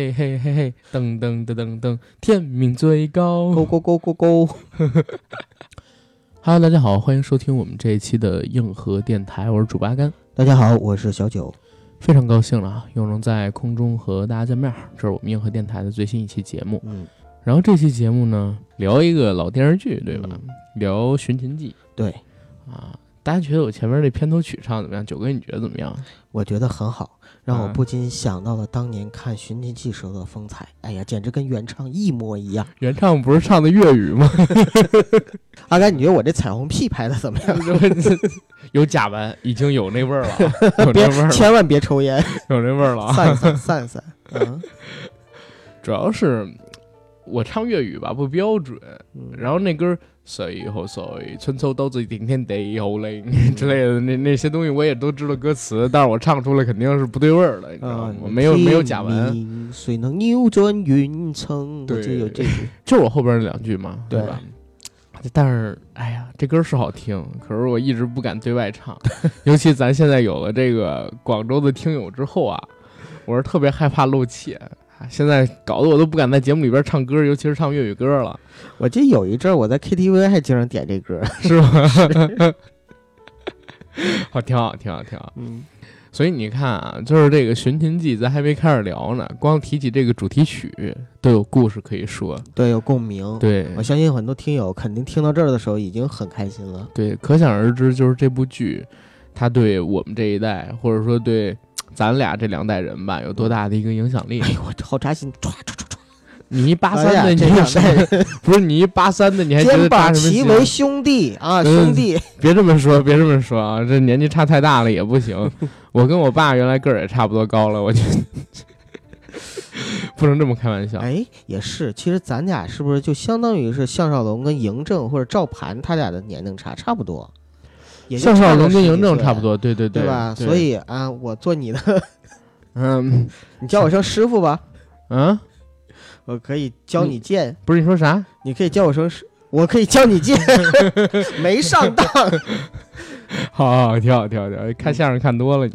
嘿嘿嘿嘿，噔噔噔噔噔，天命最高。勾勾勾勾勾，Hello，大家好，欢迎收听我们这一期的硬核电台，我是主八甘，大家好，我是小九。非常高兴了啊，又能在空中和大家见面儿。这是我们硬核电台的最新一期节目。嗯，然后这期节目呢，聊一个老电视剧，对吧？嗯聊《寻秦记对，》啊。大家觉得我前面这片头曲唱得怎么样？九哥，你觉得怎么样？我觉得很好，让我嗯不禁想到了当年看《寻秦记》时候的风采。哎呀，简直跟原唱一模一样。原唱不是唱的粤语吗？阿甘，你觉得我这彩虹屁拍的怎么样？有甲烷，已经有那味儿了，有别那味儿了，千万别抽烟，有那味儿了啊！散散散 散。嗯，主要是我唱粤语吧不标准，嗯然后那歌“谁和谁，春秋斗智顶天地有灵”之类的那那些东西我也都知道歌词，但是我唱出来肯定是不对味儿的，你知道吗？嗯，我没有没有甲天烷，命谁能扭转云层？对就有这句。就是我后边那两句嘛，对吧？但是，哎呀，这歌是好听，可是我一直不敢对外唱，尤其咱现在有了这个广州的听友之后啊，我是特别害怕露怯。啊现在搞得我都不敢在节目里边唱歌，尤其是唱粤语歌了，我记得有一阵儿我在 KTV 还经常点这歌。是吧？好，挺好，挺好，挺好。嗯，所以你看啊，就是这个《寻秦记》，咱还没开始聊呢，光提起这个主题曲都有故事可以说。对，有共鸣。，对，我相信很多听友肯定听到这儿的时候已经很开心了。对，可想而知，就是这部剧，它对我们这一代，或者说对咱俩这两代人吧，有多大的一个影响力哎？呦，我好扎心！唰唰唰唰，你一八三的，你这两有什么？不是你一八三的，你还觉得肩膀扎什么心？齐为兄弟啊，嗯兄弟！别这么说，别这么说啊！这年纪差太大了也不行。我跟我爸原来个儿也差不多高了，我觉得 不能这么开玩笑。哎，也是，其实咱俩是不是就相当于是项少龙跟嬴政或者赵盘他俩的年龄差差不多？也就项少龙跟嬴政差不，多，对对对吧？对所以啊，我做你的，嗯你叫我声师傅吧，嗯，我可以教你剑，不是你说啥？你可以叫我声师，我可以教你剑，没上当。好好，挺好，挺好，挺好。看相声看多了，你。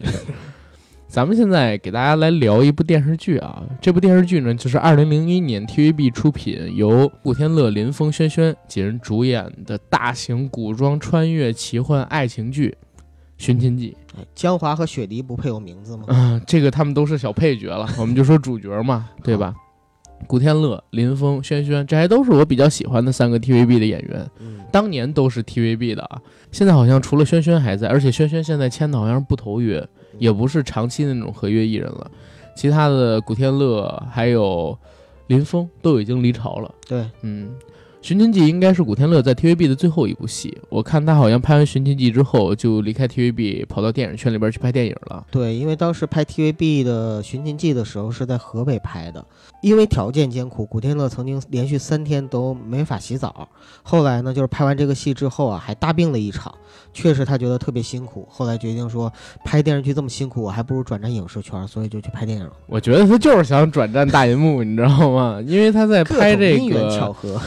咱们现在给大家来聊一部电视剧啊，这部电视剧呢，就是二零零一年 TVB 出品，由古天乐、林峰、轩轩几人主演的大型古装穿越奇幻爱情剧《寻秦记。江华和雪梨不配有名字吗》啊，这个他们都是小配角了，我们就说主角嘛，对吧？古天乐、林峰、轩轩，这还都是我比较喜欢的三个 TVB 的演员。嗯，当年都是 TVB 的啊，现在好像除了轩轩还在，而且轩轩现在签的好像是不头约，也不是长期的那种合约艺人了。其他的古天乐还有林峰都已经离巢了。对，嗯，《寻秦记》应该是古天乐在 TVB 的最后一部戏，我看他好像拍完《寻秦记》之后就离开 TVB，跑到电影圈里边去拍电影了。对，因为当时拍 TVB 的《寻秦记》的时候是在河北拍的，因为条件艰苦，古天乐曾经连续三天都没法洗澡。后来呢，就是拍完这个戏之后啊，还大病了一场，确实他觉得特别辛苦。后来决定说，拍电视剧这么辛苦，我还不如转战影视圈，所以就去拍电影了。我觉得他就是想转战大银幕，你知道吗？因为他在拍这因缘巧个合，《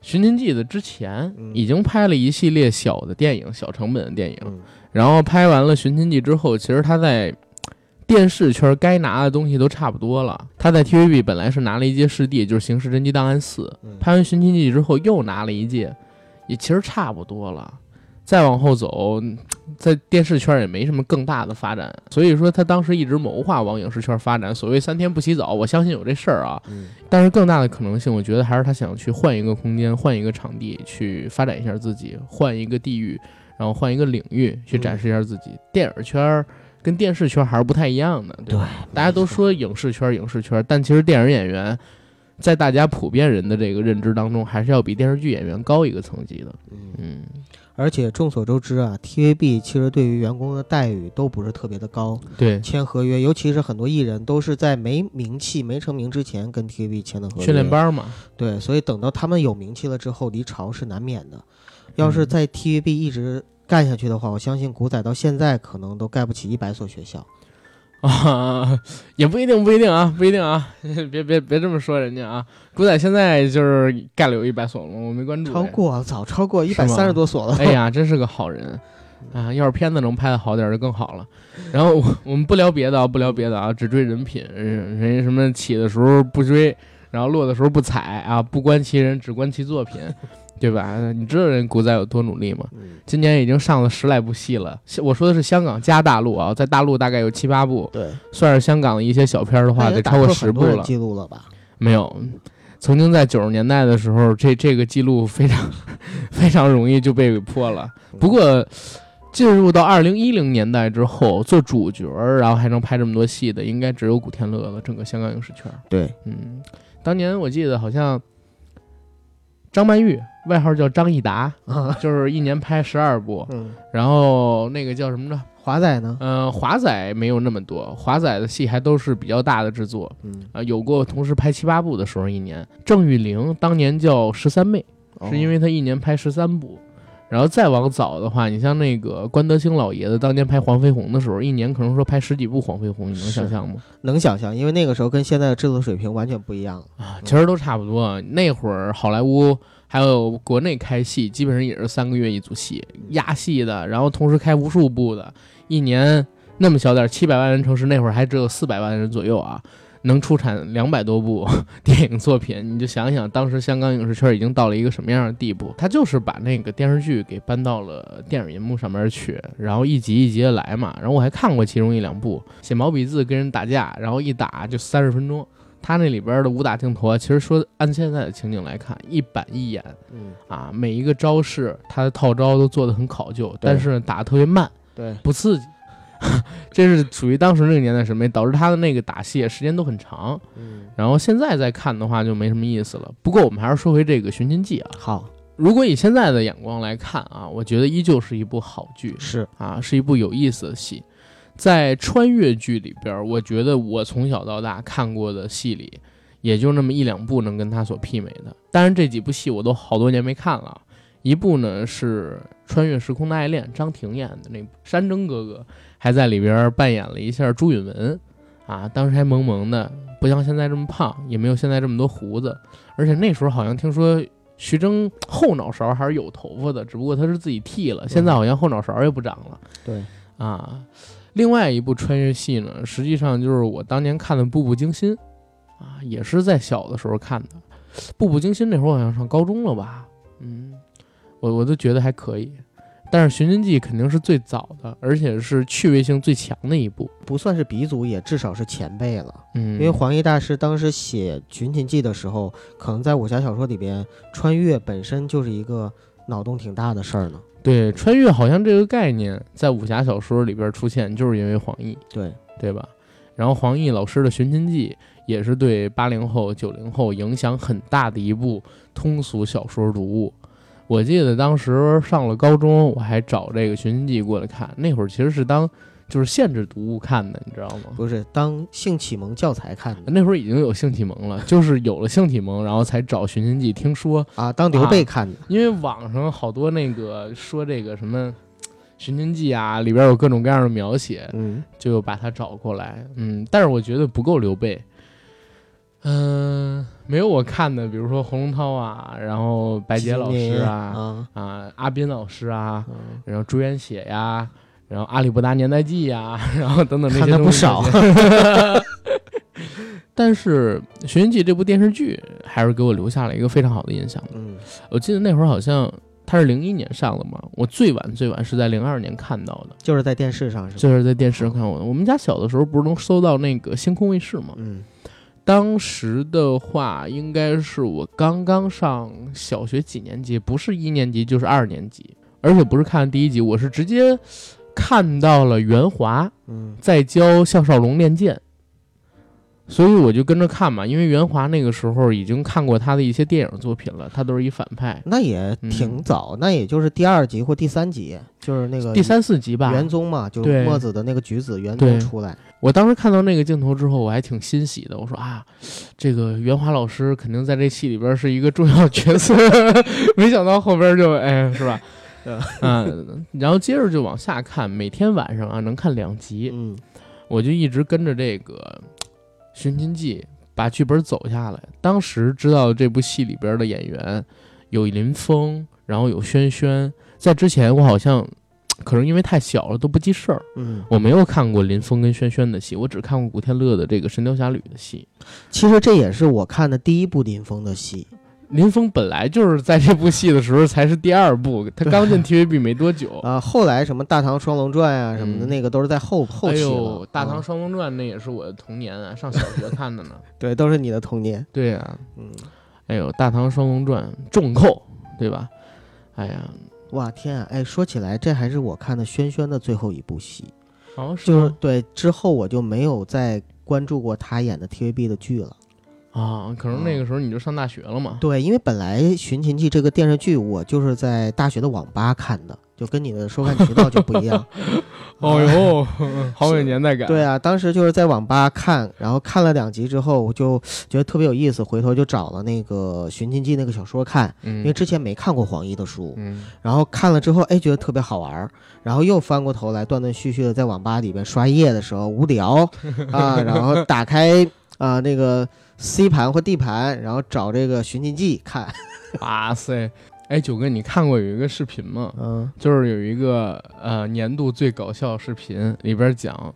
寻秦记》的之前，嗯已经拍了一系列小的电影，小成本的电影。嗯，然后拍完了《寻秦记》之后，其实他在电视圈该拿的东西都差不多了。他在 TVB 本来是拿了一届视帝，就是《刑事侦缉档案四》。嗯拍完《寻秦记》之后又拿了一届，也其实差不多了。再往后走，在电视圈也没什么更大的发展，所以说他当时一直谋划往影视圈发展。所谓三天不洗澡，我相信有这事儿啊。嗯但是更大的可能性，我觉得还是他想去换一个空间，换一个场地去发展一下自己，换一个地域，然后换一个领域去展示一下自己。电影圈儿跟电视圈还是不太一样的，对吧？大家都说影视圈，影视圈，但其实电影演员在大家普遍人的这个认知当中，还是要比电视剧演员高一个层级的。嗯，嗯，而且众所周知啊，TVB 其实对于员工的待遇都不是特别的高，对，签合约，尤其是很多艺人都是在没名气、没成名之前跟 TVB 签的合约。训练班嘛，对，所以等到他们有名气了之后，离巢是难免的。要是嗯在 TVB 一直干下去的话，我相信古仔到现在可能都盖不起一百所学校。啊，也不一定，不一定啊，不一定啊，别别别这么说人家啊。古仔现在就是盖了有一百所了，我没关注。超过早超过一百三十多所了。哎呀，真是个好人啊！要是片子能拍的好点就更好了。然后我我们不聊别的啊，不聊别的啊，只追人品。人人家什么起的时候不追，然后落的时候不踩啊，不观其人，只观其作品，对吧？你知道人古仔有多努力吗？嗯今年已经上了十来部戏了。我说的是香港加大陆啊，在大陆大概有七八部，对，算是香港的一些小片儿的话，得超过十部了。记录了吧？没有，曾经在九十年代的时候，这这个记录非常 非常容易就被给破了。不过，进入到二零一零年代之后，做主角，然后还能拍这么多戏的，应该只有古天乐了。整个香港影视圈，对，嗯，当年我记得好像张曼玉，外号叫张益达，啊，就是一年拍十二部，嗯，然后那个叫什么呢？华仔呢？嗯、华仔没有那么多，华仔的戏还都是比较大的制作，嗯，啊，有过同时拍七八部的时候，一年。郑裕玲当年叫十三妹，是因为为她一年拍十三部。然后再往早的话，你像那个关德兴老爷子当年拍黄飞鸿的时候，一年可能说拍十几部黄飞鸿，你能想象吗？能想象，因为那个时候跟现在的制作水平完全不一样了。啊，其实都差不多。那会儿好莱坞还有国内开戏，基本上也是三个月一组戏，压戏的，然后同时开无数部的，一年那么小点儿七百万人城市，那会儿还只有四百万人左右啊，能出产两百多部 电影作品，你就想想当时香港影视圈已经到了一个什么样的地步。他就是把那个电视剧给搬到了电影银幕上面去，然后一集一集的来嘛。然后我还看过其中一两部，写毛笔字跟人打架，然后一打就三十分钟。他那里边的武打镜头啊，其实说按现在的情景来看，一板一眼嗯，啊，每一个招式他的套招都做得很考究，但是打得特别慢，对，不刺激。这是属于当时那个年代审美，导致他的那个打戏时间都很长。嗯，然后现在再看的话就没什么意思了。不过我们还是说回这个《寻秦记》啊，好，如果以现在的眼光来看啊，我觉得依旧是一部好剧是，啊，是一部有意思的戏。在穿越剧里边，我觉得我从小到大看过的戏里，也就那么一两部能跟他所媲美的。当然，这几部戏我都好多年没看了。一部呢是《穿越时空的爱恋》，张庭演的那，山争哥哥还在里边扮演了一下朱允文，啊，当时还萌萌的，不像现在这么胖，也没有现在这么多胡子，而且那时候好像听说徐峥后脑勺还是有头发的，只不过他是自己剃了，现在好像后脑勺也不长了。对，啊，另外一部穿越戏呢，实际上就是我当年看的《步步惊心》，啊，也是在小的时候看的，《步步惊心》那会儿好像上高中了吧，嗯，我我都觉得还可以，但是《寻秦记》肯定是最早的，而且是趣味性最强的一部，不算是鼻祖，也至少是前辈了。嗯，因为黄奕大师当时写《寻秦记》的时候，可能在武侠小说里边，穿越本身就是一个脑洞挺大的事儿呢。对穿越好像这个概念在武侠小说里边出现，就是因为黄奕，对，对吧？然后黄奕老师的《寻秦记》也是对八零后、九零后影响很大的一部通俗小说读物。我记得当时上了高中，我还找这个《寻秦记》过来看，那会儿其实是当就是限制读物看的，你知道吗？不是当性启蒙教材看的那会儿已经有性启蒙了，就是有了性启蒙，然后才找《寻秦记》。听说啊，当刘备看的。因为网上好多那个说这个什么 《寻秦记》啊，里边有各种各样的描写，嗯，就把它找过来。嗯，但是我觉得不够刘备。嗯、没有我看的，比如说洪龙涛啊，然后白洁老师啊，啊，啊，阿斌老师啊，嗯然后朱元写呀，然后阿里不达年代记呀，然后等等这些看的不少。但是《寻秦记》这部电视剧还是给我留下了一个非常好的印象。嗯，我记得那会儿好像它是零一年上的嘛，我最晚最晚是在零二年看到的，就是在电视上是吧？就是在电视上看我的。我们家小的时候不是能搜到那个星空卫视嘛？嗯，当时的话，应该是我刚刚上小学几年级，不是一年级就是二年级，而且不是看第一集，我是直接看到了袁华嗯，在教项少龙练剑，所以我就跟着看嘛，因为袁华那个时候已经看过他的一些电影作品了，他都是一反派。那也挺早，那也就是第二集或第三集，就是那个第三四集吧，元宗嘛，就对。墨子的那个举子元对。宗出来，我当时看到那个镜头之后，我还挺欣喜的。我说啊，这个袁华老师肯定在这戏里边是一个重要角色，没想到后边就哎，是吧？嗯，然后接着就往下看，每天晚上啊能看两集，嗯我就一直跟着这个《寻秦记》把剧本走下来。当时知道这部戏里边的演员有林峰，然后有轩轩，在之前我好像可能因为太小了都不记事儿。嗯，我没有看过林峰跟轩轩的戏，我只看过古天乐的这个《神雕侠侣》的戏。其实这也是我看的第一部林峰的戏，林峰本来就是在这部戏的时候才是第二部，他刚进 TVB 没多久。啊，后来什么《大唐双龙传》啊什么的，嗯那个都是在后后期哎呦，《大唐啊双龙传》那也是我的童年啊，上小学看的呢。对，都是你的童年。对呀、嗯，哎呦，《大唐双龙传》重扣，对吧？哎呀，哇天啊！哎，说起来，这还是我看的轩轩的最后一部戏，好像是就是对之后我就没有再关注过他演的 TVB 的剧了。啊，可能那个时候你就上大学了嘛。对，因为本来《寻秦记》这个电视剧我就是在大学的网吧看的，就跟你的收看渠道就不一样。哦呦，好有年代感。对啊，当时就是在网吧看，然后看了两集之后，我就觉得特别有意思，回头就找了那个《寻秦记》那个小说看，因为嗯之前没看过黄奕的书，嗯，然后看了之后，哎，觉得特别好玩，然后又翻过头来断断续续的在网吧里边刷夜的时候无聊 啊，然后打开啊那个 C 盘或 D 盘，然后找这个《寻秦记》看，哇塞！哎，九哥，你看过有一个视频吗？嗯就是有一个呃年度最搞笑视频，里边讲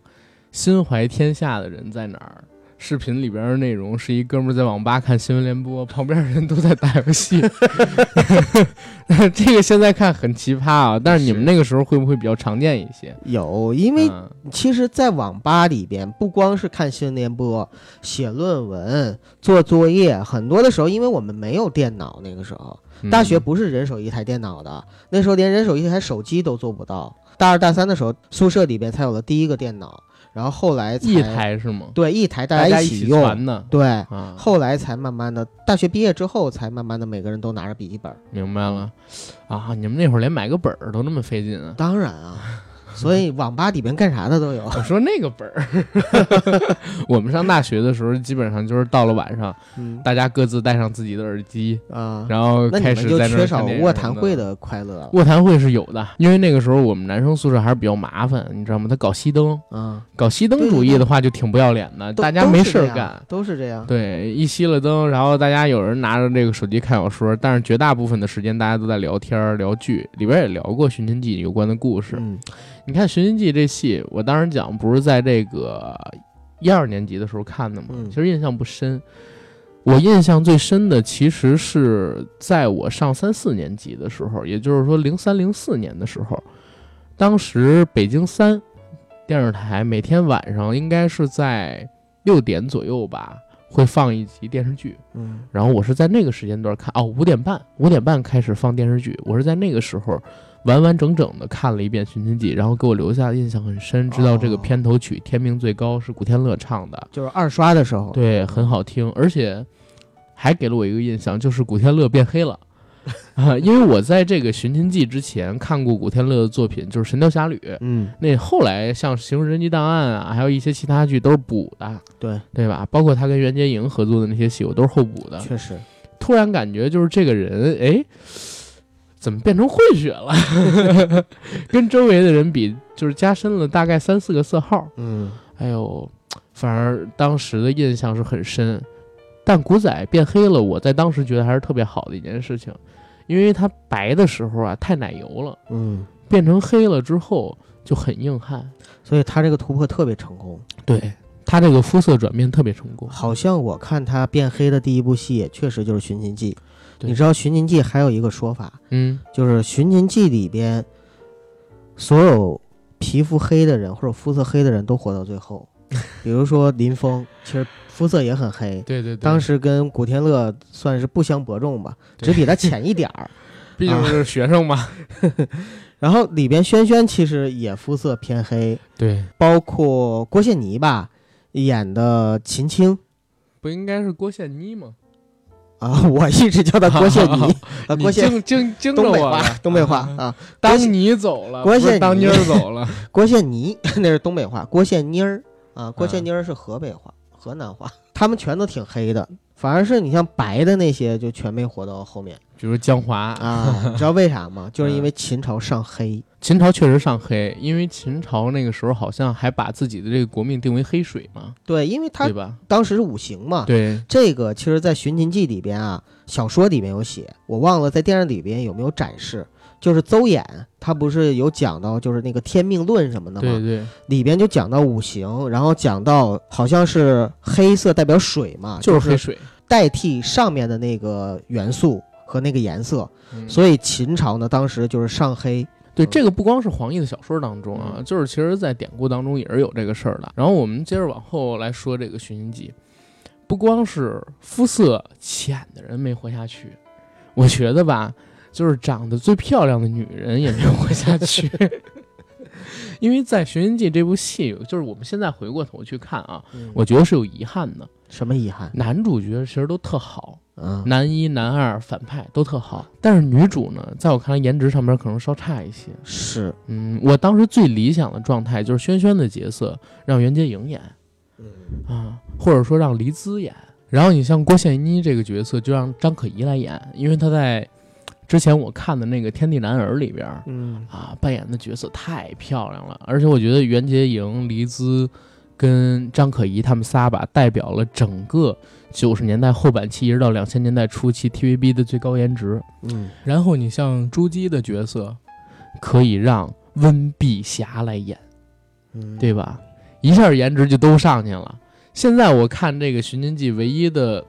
心怀天下的人在哪儿。视频里边的内容是一哥们儿在网吧看新闻联播，旁边人都在打游戏。这个现在看很奇葩啊，但是你们那个时候会不会比较常见一些？有，因为嗯其实，在网吧里边，不光是看新闻联播、写论文、做作业，很多的时候，因为我们没有电脑，那个时候大学嗯不是人手一台电脑的，那时候连人手一台手机都做不到。大二大三的时候，宿舍里边才有了第一个电脑，然后后来才一台是吗？对一台大大家一起用，对，啊，后来才慢慢的，大学毕业之后才慢慢的每个人都拿着笔记本。明白了啊！你们那会儿连买个本儿都那么费劲啊？当然啊，所以网吧里边干啥的都有。我说那个本儿，我们上大学的时候，基本上就是到了晚上，嗯大家各自带上自己的耳机，啊，然后开始在那就缺少卧谈会的。快乐。卧谈会是有的，因为那个时候我们男生宿舍还是比较麻烦，你知道吗？他搞熄灯，啊，搞熄灯主义的话就挺不要脸的，大家没事儿干。都是这样。对，一熄了灯，然后大家有人拿着这个手机看小说，但是绝大部分的时间大家都在聊天儿、聊剧，里边也聊过《寻秦记》有关的故事。嗯你看《寻秦记》这戏，我当时讲不是在这个一二年级的时候看的吗？嗯其实印象不深。我印象最深的其实是在我上三四年级的时候，也就是说零三零四年的时候，当时北京三电视台每天晚上应该是在六点左右吧，会放一集电视剧。嗯然后我是在那个时间段看，哦，五点半，五点半开始放电视剧，我是在那个时候完完整整的看了一遍《寻秦记》，然后给我留下的印象很深，知道这个哦片头曲《天命最高》是古天乐唱的，就是二刷的时候，对，很好听，而且还给了我一个印象，就是古天乐变黑了。啊，因为我在这个《寻秦记》之前看过古天乐的作品，就是《神雕侠侣》。嗯，那后来像《刑事侦缉档案》啊，还有一些其他剧都是补的，对，对吧？包括他跟袁洁莹合作的那些戏，我都是后补的。确实，突然感觉就是这个人，哎，怎么变成混血了？跟周围的人比，就是加深了大概三四个色号。嗯哎呦，反而当时的印象是很深。但古仔变黑了，我在当时觉得还是特别好的一件事情，因为他白的时候啊太奶油了，嗯，变成黑了之后就很硬汉。所以他这个突破特别成功。对他这个肤色转变特别成功。好像我看他变黑的第一部戏，也确实就是《寻秦记》。对你知道《寻秦记》还有一个说法，嗯，就是《寻秦记》里边所有皮肤黑的人或者肤色黑的人都活到最后。比如说林峰，其实肤色也很黑，对对对，当时跟古天乐算是不相伯仲吧，只比他浅一点儿。毕竟是学生嘛。然后里边轩轩其实也肤色偏黑，对，包括郭羡妮吧演的秦青不应该是郭羡妮吗？啊，我一直叫他郭羡妮，啊，郭羡惊惊惊着东北话我了，，东北话啊，当你走了，郭羡妮当妮儿走了。郭羡妮那是东北话，郭羡妮儿啊，郭羡啊妮儿是河北话、河南话，他们全都挺黑的，反而是你像白的那些就全没活到后面比如江华，啊，你知道为啥吗？就是因嗯为秦朝上黑，秦朝确实上黑，因为秦朝那个时候好像还把自己的这个国命定为黑水嘛，对，因为他对吧？当时是五行嘛，对，这个其实，在《寻秦记》里边啊，小说里面有写，我忘了在电视里边有没有展示。就是邹衍，他不是有讲到，就是那个天命论什么的吗？对对，里边就讲到五行，然后讲到好像是黑色代表水嘛，就是黑水。代替上面的那个元素和那个颜色，嗯所以秦朝呢当时就是上黑。对，嗯这个不光是黄奕的小说当中啊，嗯就是其实在典故当中也是有这个事儿的。然后我们接着往后来说这个《寻秦记》，不光是肤色浅的人没活下去，我觉得吧，就是长得最漂亮的女人也没有活下去。因为在《寻秦记》这部戏，就是我们现在回过头去看啊，我觉得是有遗憾的。什么遗憾？男主角其实都特好，嗯，男一、男二、反派都特好，但是女主呢，在我看来颜值上面可能稍差一些。是，嗯，我当时最理想的状态就是轩轩的角色让袁洁莹演。嗯。啊，或者说让黎姿演。然后你像郭羡妮这个角色就让张可颐来演，因为她在之前我看的那个《天地男儿》里边嗯。啊扮演的角色太漂亮了，而且我觉得袁洁莹、黎姿跟张可颐他们仨吧，代表了整个九十年代后半期一直到两千年代初期 TVB 的最高颜值。嗯，然后你像朱姬的角色，可以让温碧霞来演，嗯对吧？一下颜值就都上去了。现在我看这个《寻秦记》，唯一的，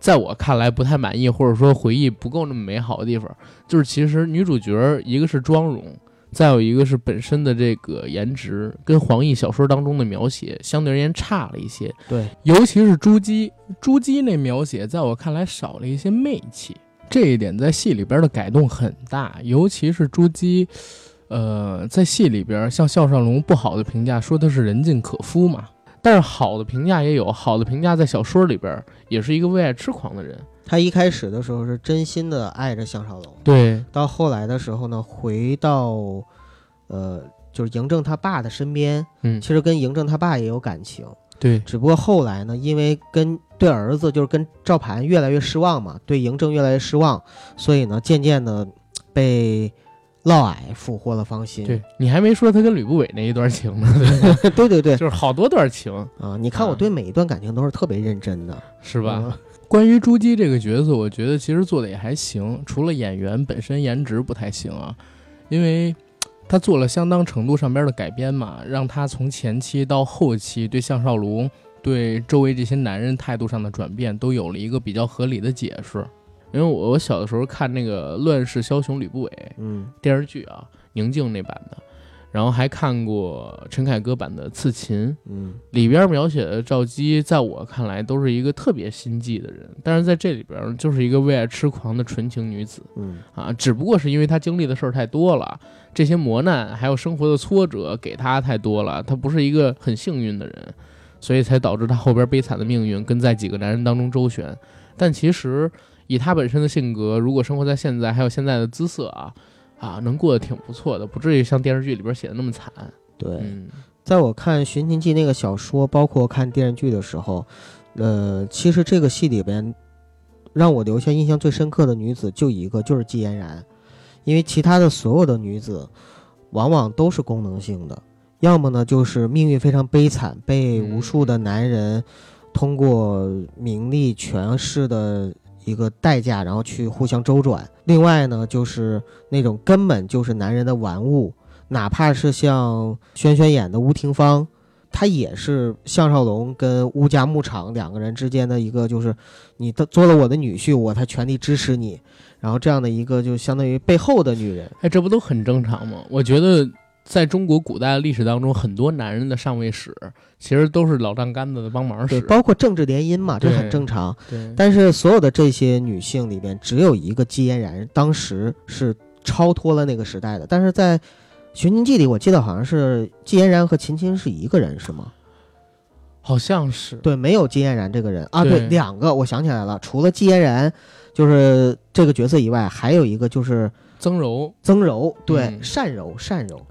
在我看来不太满意，或者说回忆不够那么美好的地方，就是其实女主角一个是妆容，再有一个是本身的这个颜值，跟黄奕小说当中的描写相对而言差了一些。对，尤其是朱姬，朱姬那描写在我看来少了一些媚气，这一点在戏里边的改动很大。尤其是朱姬，呃，在戏里边，像项少龙不好的评价说他是人尽可夫嘛，但是好的评价也有，好的评价在小说里边也是一个为爱痴狂的人。他一开始的时候是真心的爱着项少龙，对，到后来的时候呢，回到呃就是嬴政他爸的身边，嗯，其实跟嬴政他爸也有感情，对，只不过后来呢，因为跟对儿子就是跟赵盘越来越失望嘛，对嬴政越来越失望，所以呢，渐渐的被嫪毐俘获了芳心。对你还没说他跟吕不韦那一段情呢，对对对 对。就是好多段情，啊！你看我对每一段感情都是特别认真的，是吧？嗯关于朱姬这个角色，我觉得其实做的也还行，除了演员本身颜值不太行啊，因为他做了相当程度上边的改编嘛，让他从前期到后期对项少龙、对周围这些男人态度上的转变都有了一个比较合理的解释。因为我我小的时候看那个《乱世枭雄吕不韦》嗯电视剧啊，宁静那版的，然后还看过陈凯歌版的《刺秦》，嗯。里边描写的赵姬，在我看来都是一个特别心计的人，但是在这里边就是一个为爱痴狂的纯情女子。嗯。啊，只不过是因为她经历的事儿太多了，这些磨难还有生活的挫折给她太多了，她不是一个很幸运的人，所以才导致她后边悲惨的命运跟在几个男人当中周旋。但其实以她本身的性格，如果生活在现在，还有现在的姿色啊啊，能过得挺不错的，不至于像电视剧里边写的那么惨。对。嗯在我看《寻秦记》那个小说，包括看电视剧的时候，呃，其实这个戏里边让我留下印象最深刻的女子就一个，就是季嫣然，因为其他的所有的女子往往都是功能性的，要么呢就是命运非常悲惨，被无数的男人通过名利权势的一个代价，然后去互相周转；另外呢，就是那种根本就是男人的玩物。哪怕是像轩轩演的吴廷芳，她也是项少龙跟乌家牧场两个人之间的一个，就是你的做了我的女婿，我才全力支持你，然后这样的一个就相当于背后的女人。哎，这不都很正常吗？我觉得在中国古代历史当中，很多男人的上位史其实都是老丈杆子的帮忙对，使。包括政治联姻嘛，这很正常。对，但是所有的这些女性里边，只有一个季嫣然，当时是超脱了那个时代的。但是在《寻秦记》里，我记得好像是季嫣然和秦青是一个人，是吗？好像是对，没有姬嫣然这个人啊。对对，两个我想起来了，除了姬嫣然就是这个角色以外，还有一个就是曾柔，曾柔，对，嗯单柔，善柔，哦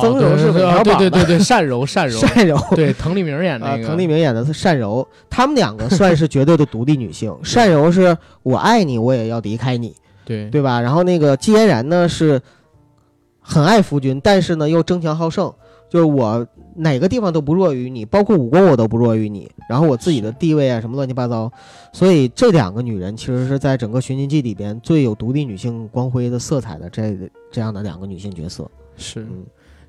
曾柔是对韦小宝对对对对，单柔善柔，单柔。对，滕丽明演的，那个，滕丽明演的是善柔，他们两个算是绝对的独立女性。善柔是我爱你，我也要离开你，对对吧？然后那个季嫣然呢是很爱夫君，但是呢又争强好胜，就是我哪个地方都不弱于你，包括武功我都不弱于你，然后我自己的地位啊什么乱七八糟，所以这两个女人其实是在整个《寻秦记》里边最有独立女性光辉的色彩的这这样的两个女性角色。是。嗯《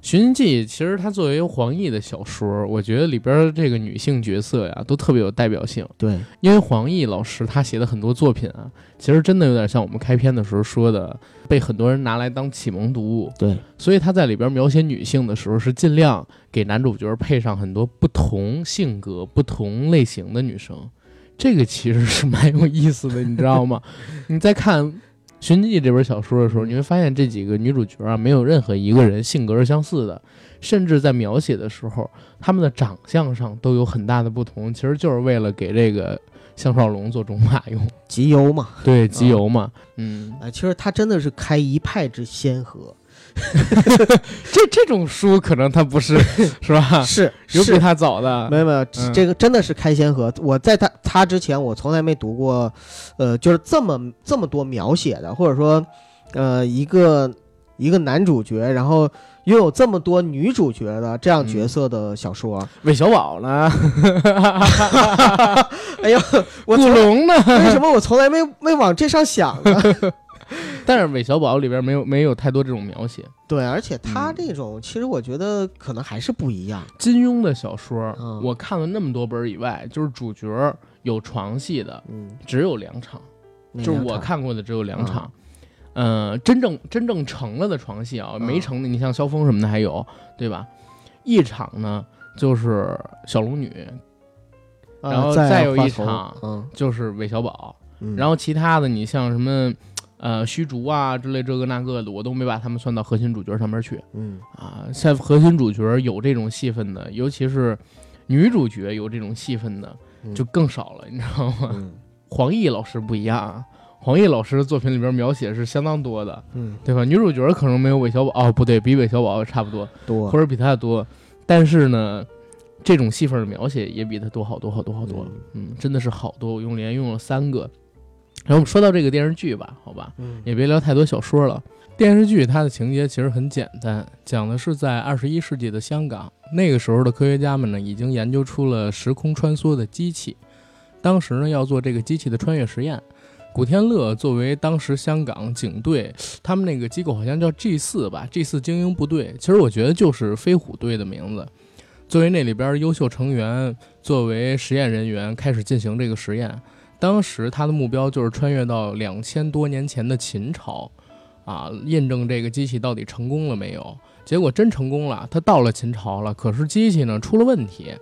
寻秦记》其实它作为黄奕的小说，我觉得里边这个女性角色呀，都特别有代表性。对，因为黄奕老师他写的很多作品啊，其实真的有点像我们开篇的时候说的，被很多人拿来当启蒙读物。对，所以他在里边描写女性的时候，是尽量给男主角配上很多不同性格、不同类型的女生。这个其实是蛮有意思的，你知道吗？你再看《寻秦记》这本小说的时候，你会发现这几个女主角啊，没有任何一个人性格是相似的，甚至在描写的时候，她们的长相上都有很大的不同，其实就是为了给这个项少龙做种马用，集邮嘛，对，集邮嘛，嗯，哎，其实他真的是开一派之先河，这这种书可能他不是 是吧？是是。有比他早的，没有没有，嗯这个真的是开先河。我在他他之前，我从来没读过，呃，就是这么这么多描写的，或者说，呃，一个一个男主角，然后拥有这么多女主角的这样角色的小说。韦小宝呢？哎呦，我古龙呢？为什么我从来没没往这上想呢？但是韦小宝里边没有没有太多这种描写。对，而且他嗯这种，其实我觉得可能还是不一样。金庸的小说，嗯我看了那么多本以外，就是主角有床戏的嗯，只有两场，那就是我看过的只有两场。呃，真正真正成了的床戏啊，嗯没成的，你像萧峰什么的还有，对吧？一场呢就是小龙女，啊然后再再有一场嗯，就是韦小宝，嗯然后其他的你像什么。呃，虚竹啊之类这个那个的，我都没把他们算到核心主角上面去嗯啊。在核心主角有这种戏份的，尤其是女主角有这种戏份的，嗯就更少了，你知道吗？嗯黄奕老师不一样啊，黄奕老师的作品里边描写是相当多的，嗯对吧？女主角可能没有韦小宝，哦，不对，比韦小宝差不多，多或者比他多，但是呢，这种戏份的描写也比他多好多好多好多，嗯，真的是好多，我用连用了三个。然后我们说到这个电视剧吧，好吧，嗯也别聊太多小说了。电视剧它的情节其实很简单，讲的是在二十一世纪的香港，那个时候的科学家们呢已经研究出了时空穿梭的机器，当时呢要做这个机器的穿越实验。古天乐作为当时香港警队，他们那个机构好像叫 G 四吧，G 四精英部队，其实我觉得就是飞虎队的名字。作为那里边优秀成员，作为实验人员开始进行这个实验。当时他的目标就是穿越到两千多年前的秦朝，啊，验证这个机器到底成功了没有。结果真成功了，他到了秦朝了，可是机器呢出了问题。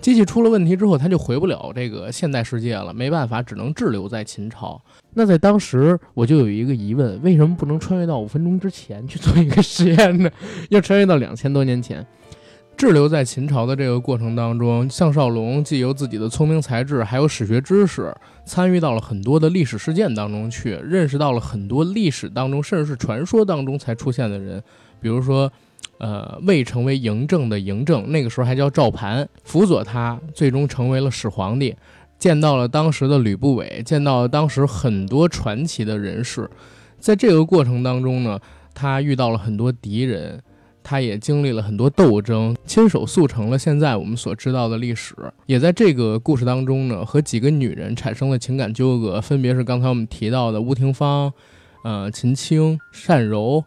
机器出了问题之后，他就回不了这个现代世界了，没办法，只能滞留在秦朝。那在当时，我就有一个疑问：为什么不能穿越到五分钟之前去做一个实验呢？要穿越到两千多年前？滞留在秦朝的这个过程当中，项少龙既由自己的聪明才智，还有史学知识，参与到了很多的历史事件当中去，认识到了很多历史当中甚至是传说当中才出现的人，比如说，呃，未成为嬴政的嬴政，那个时候还叫赵盘，辅佐他，最终成为了始皇帝，见到了当时的吕不韦，见到了当时很多传奇的人士，在这个过程当中呢，他遇到了很多敌人。他也经历了很多斗争，亲手塑成了现在我们所知道的历史。也在这个故事当中呢，和几个女人产生了情感纠葛，分别是刚才我们提到的吴廷芳、呃秦青、单柔、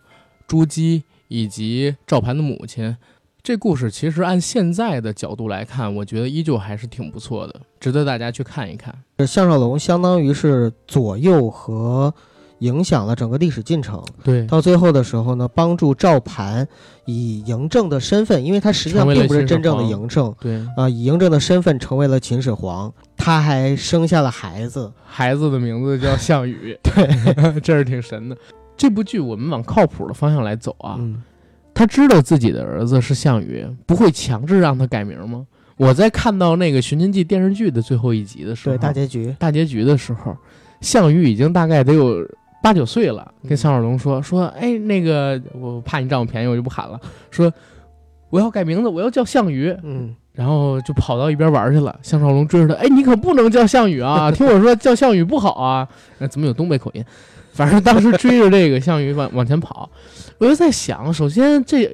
朱姬以及赵盘的母亲。这故事其实按现在的角度来看，我觉得依旧还是挺不错的，值得大家去看一看。项少龙相当于是左右和影响了整个历史进程。对，到最后的时候呢，帮助赵盘以嬴政的身份，因为他实际上并不是真正的皇嬴政对，啊、以嬴政的身份成为了秦始皇，他还生下了孩子。孩子的名字叫项羽，对，这是挺神的。这部剧我们往靠谱的方向来走啊，嗯，他知道自己的儿子是项羽，不会强制让他改名吗？我在看到那个《寻秦记》电视剧的最后一集的时候，对大结局，大结局的时候，项羽已经大概得有八九岁了，跟嗯项少龙说说，哎，那个我怕你占我便宜，我就不喊了，说我要改名字，我要叫项羽，嗯，然后就跑到一边玩去了。项少龙追着他，哎，你可不能叫项羽啊！听我说，叫项羽不好啊！呃怎么有东北口音？反正当时追着这个 项羽往往前跑，我就在想，首先这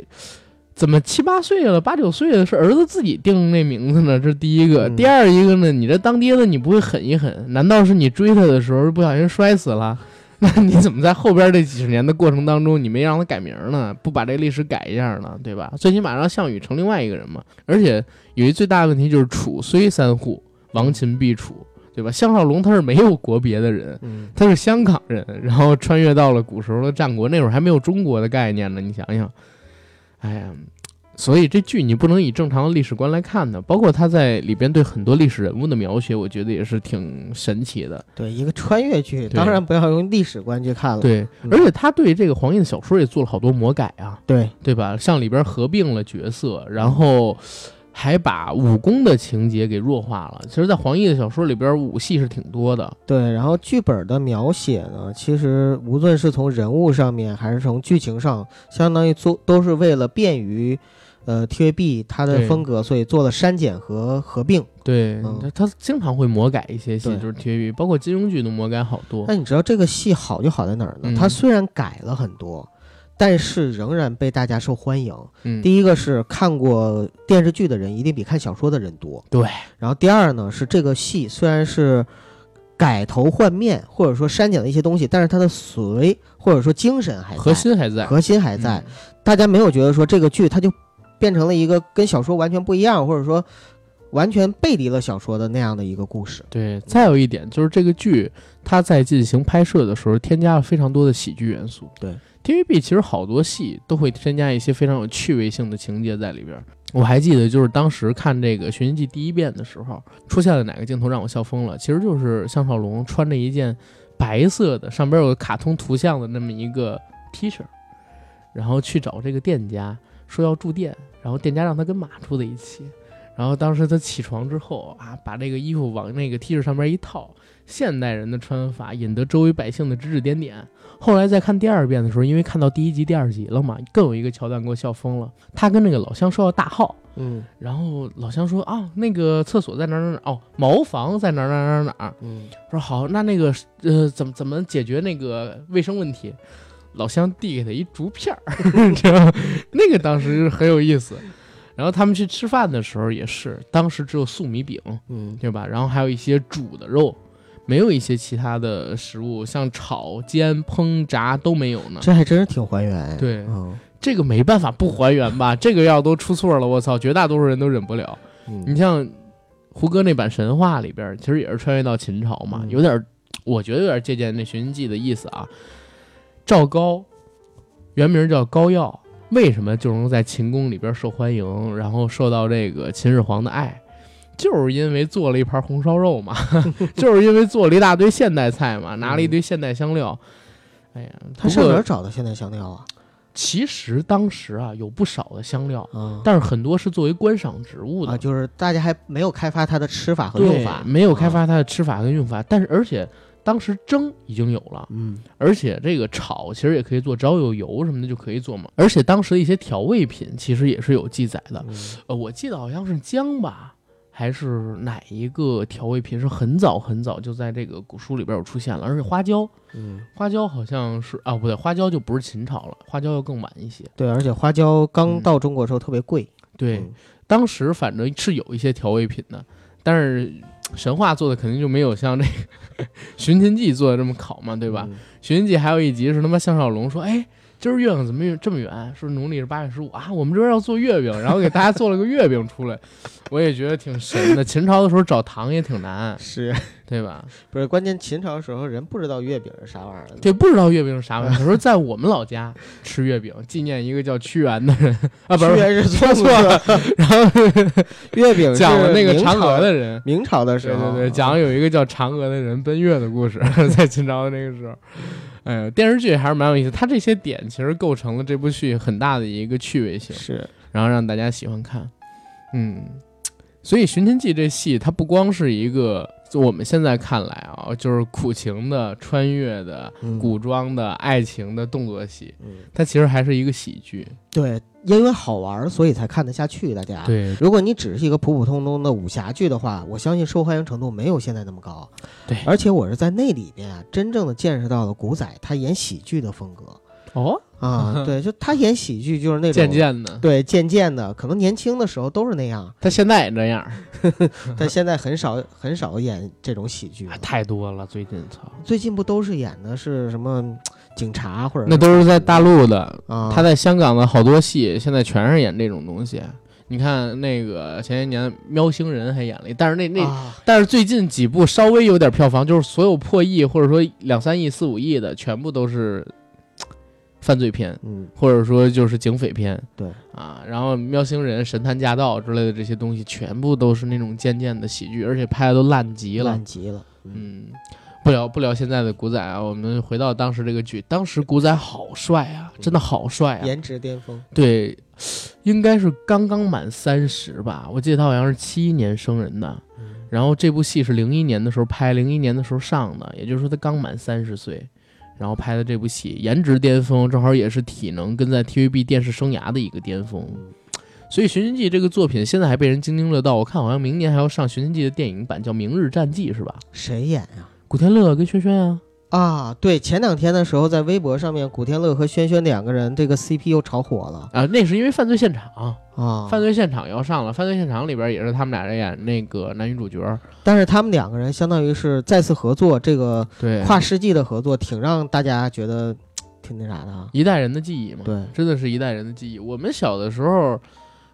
怎么七八岁了，八九岁了是儿子自己定那名字呢？这是第一个。嗯第二一个呢，你这当爹的你不会狠一狠？难道是你追他的时候不小心摔死了？那你怎么在后边这几十年的过程当中，你没让他改名呢？不把这历史改一下呢？对吧？最起码让项羽成另外一个人嘛。而且有一最大的问题就是楚虽三户，亡秦必楚，对吧？项少龙他是没有国别的人，嗯，他是香港人，然后穿越到了古时候的战国，那会儿还没有中国的概念呢。你想想，哎呀，所以这剧你不能以正常的历史观来看的。包括他在里边对很多历史人物的描写，我觉得也是挺神奇的。对，一个穿越剧，当然不要用历史观去看了。对，嗯而且他对这个黄奕的小说也做了好多魔改啊，对，对吧？像里边合并了角色，然后还把武功的情节给弱化了。其实，在黄奕的小说里边，武戏是挺多的。对，然后剧本的描写呢，其实无论是从人物上面，还是从剧情上，相当于做都是为了便于，呃，TVB 它的风格，所以做了删减和合并。对，嗯他他经常会魔改一些戏，就是 TVB，包括金庸剧都魔改好多。那你知道这个戏好就好在哪儿呢？嗯它虽然改了很多，但是仍然被大家受欢迎。嗯，第一个是看过电视剧的人一定比看小说的人多，对，然后第二呢是这个戏虽然是改头换面，或者说删减了一些东西，但是它的髓或者说精神还在，核心还在，核心还在。嗯大家没有觉得说这个剧它就变成了一个跟小说完全不一样，或者说完全背离了小说的那样的一个故事。对，再有一点就是这个剧，它在进行拍摄的时候添加了非常多的喜剧元素。对，TVB 其实好多戏都会添加一些非常有趣味性的情节在里边。我还记得，就是当时看这个《寻秦记》第一遍的时候，出现了哪个镜头让我笑疯了？其实就是项少龙穿着一件白色的，上边有个卡通图像的那么一个 T 恤，然后去找这个店家说要住店，然后店家让他跟马住在一起。然后当时他起床之后啊，把这个衣服往那个 T 恤上面一套，现代人的穿法引得周围百姓的指指点点。后来再看第二遍的时候，因为看到第一集、第二集了嘛，更有一个桥段给我笑疯了。他跟那个老乡说要大号，嗯然后老乡说啊，那个厕所在哪儿哪儿哪儿哦，茅房在哪儿哪儿哪儿哪儿。嗯，说好，那那个呃，怎么怎么解决那个卫生问题？老乡递给他一竹片儿，知道吗？那个当时很有意思。然后他们去吃饭的时候也是，当时只有粟米饼，嗯，对吧？然后还有一些煮的肉，没有一些其他的食物，像炒、煎、烹、炸都没有呢。这还真是挺还原。对嗯这个没办法不还原吧？这个要都出错了，我操，绝大多数人都忍不了。嗯你像胡歌那版神话里边，其实也是穿越到秦朝嘛，嗯有点，我觉得有点借鉴那《寻秦记》的意思啊。赵高原名叫高耀，为什么就能在秦宫里边受欢迎，然后受到这个秦始皇的爱？就是因为做了一盘红烧肉嘛，就是因为做了一大堆现代菜嘛，拿了一堆现代香料。哎呀，他上哪儿找的现代香料啊？其实当时啊有不少的香料，啊但是很多是作为观赏植物的啊，就是大家还没有开发它的吃法和用法，没有开啊。发它的吃法跟用法，但是而且当时蒸已经有了，嗯而且这个炒其实也可以做，只要有油什么的就可以做嘛。而且当时的一些调味品其实也是有记载的，嗯呃，我记得好像是姜吧，还是哪一个调味品是很早很早就在这个古书里边有出现了，而且花椒，嗯，花椒好像是啊不对，花椒就不是秦朝了，花椒要更晚一些。对，而且花椒刚嗯到中国的时候特别贵。对，嗯当时反正是有一些调味品的，但是神话做的肯定就没有像这个 《寻秦记》做的这么考嘛，对吧？嗯寻秦记》还有一集是他妈项少龙说：“哎，今儿月亮怎么这么远？说农历是八月十五啊，我们这边要做月饼，然后给大家做了个月饼出来。”我也觉得挺神的。秦朝的时候找糖也挺难，是对吧？不是关键？秦朝的时候人不知道月饼是啥玩意儿。对，不知道月饼是啥玩意儿。他说在我们老家吃月饼，纪念一个叫屈原的人啊，不是屈原是说错了，然后月饼讲了那个嫦娥的人。明朝的时对候，对对，讲有一个叫嫦娥的人奔月的故事，在秦朝的那个时候，哎呀，电视剧还是蛮有意思。它这些点其实构成了这部剧很大的一个趣味性，是然后让大家喜欢看。嗯，所以《寻秦记》这戏，它不光是一个就我们现在看来啊，就是苦情的、穿越的、嗯古装的、爱情的动作戏，嗯，它其实还是一个喜剧。对，因为好玩，所以才看得下去。大家，对如果你只是一个普普通通的武侠剧的话，我相信受欢迎程度没有现在那么高。对而且我是在那里边啊，真正的见识到了古仔他演喜剧的风格哦，啊。对，就他演喜剧就是那种渐渐的，对渐渐的，可能年轻的时候都是那样，他现在也这样，但现在很少很少演这种喜剧了。太多了。最近操，最近不都是演的是什么警察或者那都是在大陆的，啊？他在香港的好多戏，现在全是演这种东西。你看那个前些年《喵星人》还演了一，但是那那、啊但是最近几部稍微有点票房，就是所有破亿或者说两三亿、四五亿的，全部都是嘖犯罪片，嗯，或者说就是警匪片。对啊，然后《喵星人》《神探驾到》之类的这些东西，全部都是那种渐渐的喜剧，而且拍的都烂极了烂。极了。嗯，嗯，不聊不聊现在的古仔啊，我们回到当时这个剧，当时古仔好帅啊，真的好帅啊！颜值巅峰。对，应该是刚刚满三十吧，我记得他好像是七一年生人的。嗯然后这部戏是零一年的时候拍，零一年的时候上的，也就是说他刚满三十岁，然后拍的这部戏，颜值巅峰，正好也是体能跟在 TVB 电视生涯的一个巅峰。所以《寻秦记》这个作品现在还被人津津乐道，我看好像明年还要上《寻秦记》的电影版，叫《明日战记》，是吧？谁演呀、古天乐跟轩轩啊，啊？对，前两天的时候在微博上面，古天乐和轩轩两个人这个 CP 又炒火了啊，那是因为犯罪现场，啊。犯罪现场要上了，犯罪现场里边也是他们俩人演那个男女主角，但是他们两个人相当于是再次合作，这个对，跨世纪的合作，挺让大家觉得挺那啥的啊。一代人的记忆嘛，对，真的是一代人的记忆。我们小的时候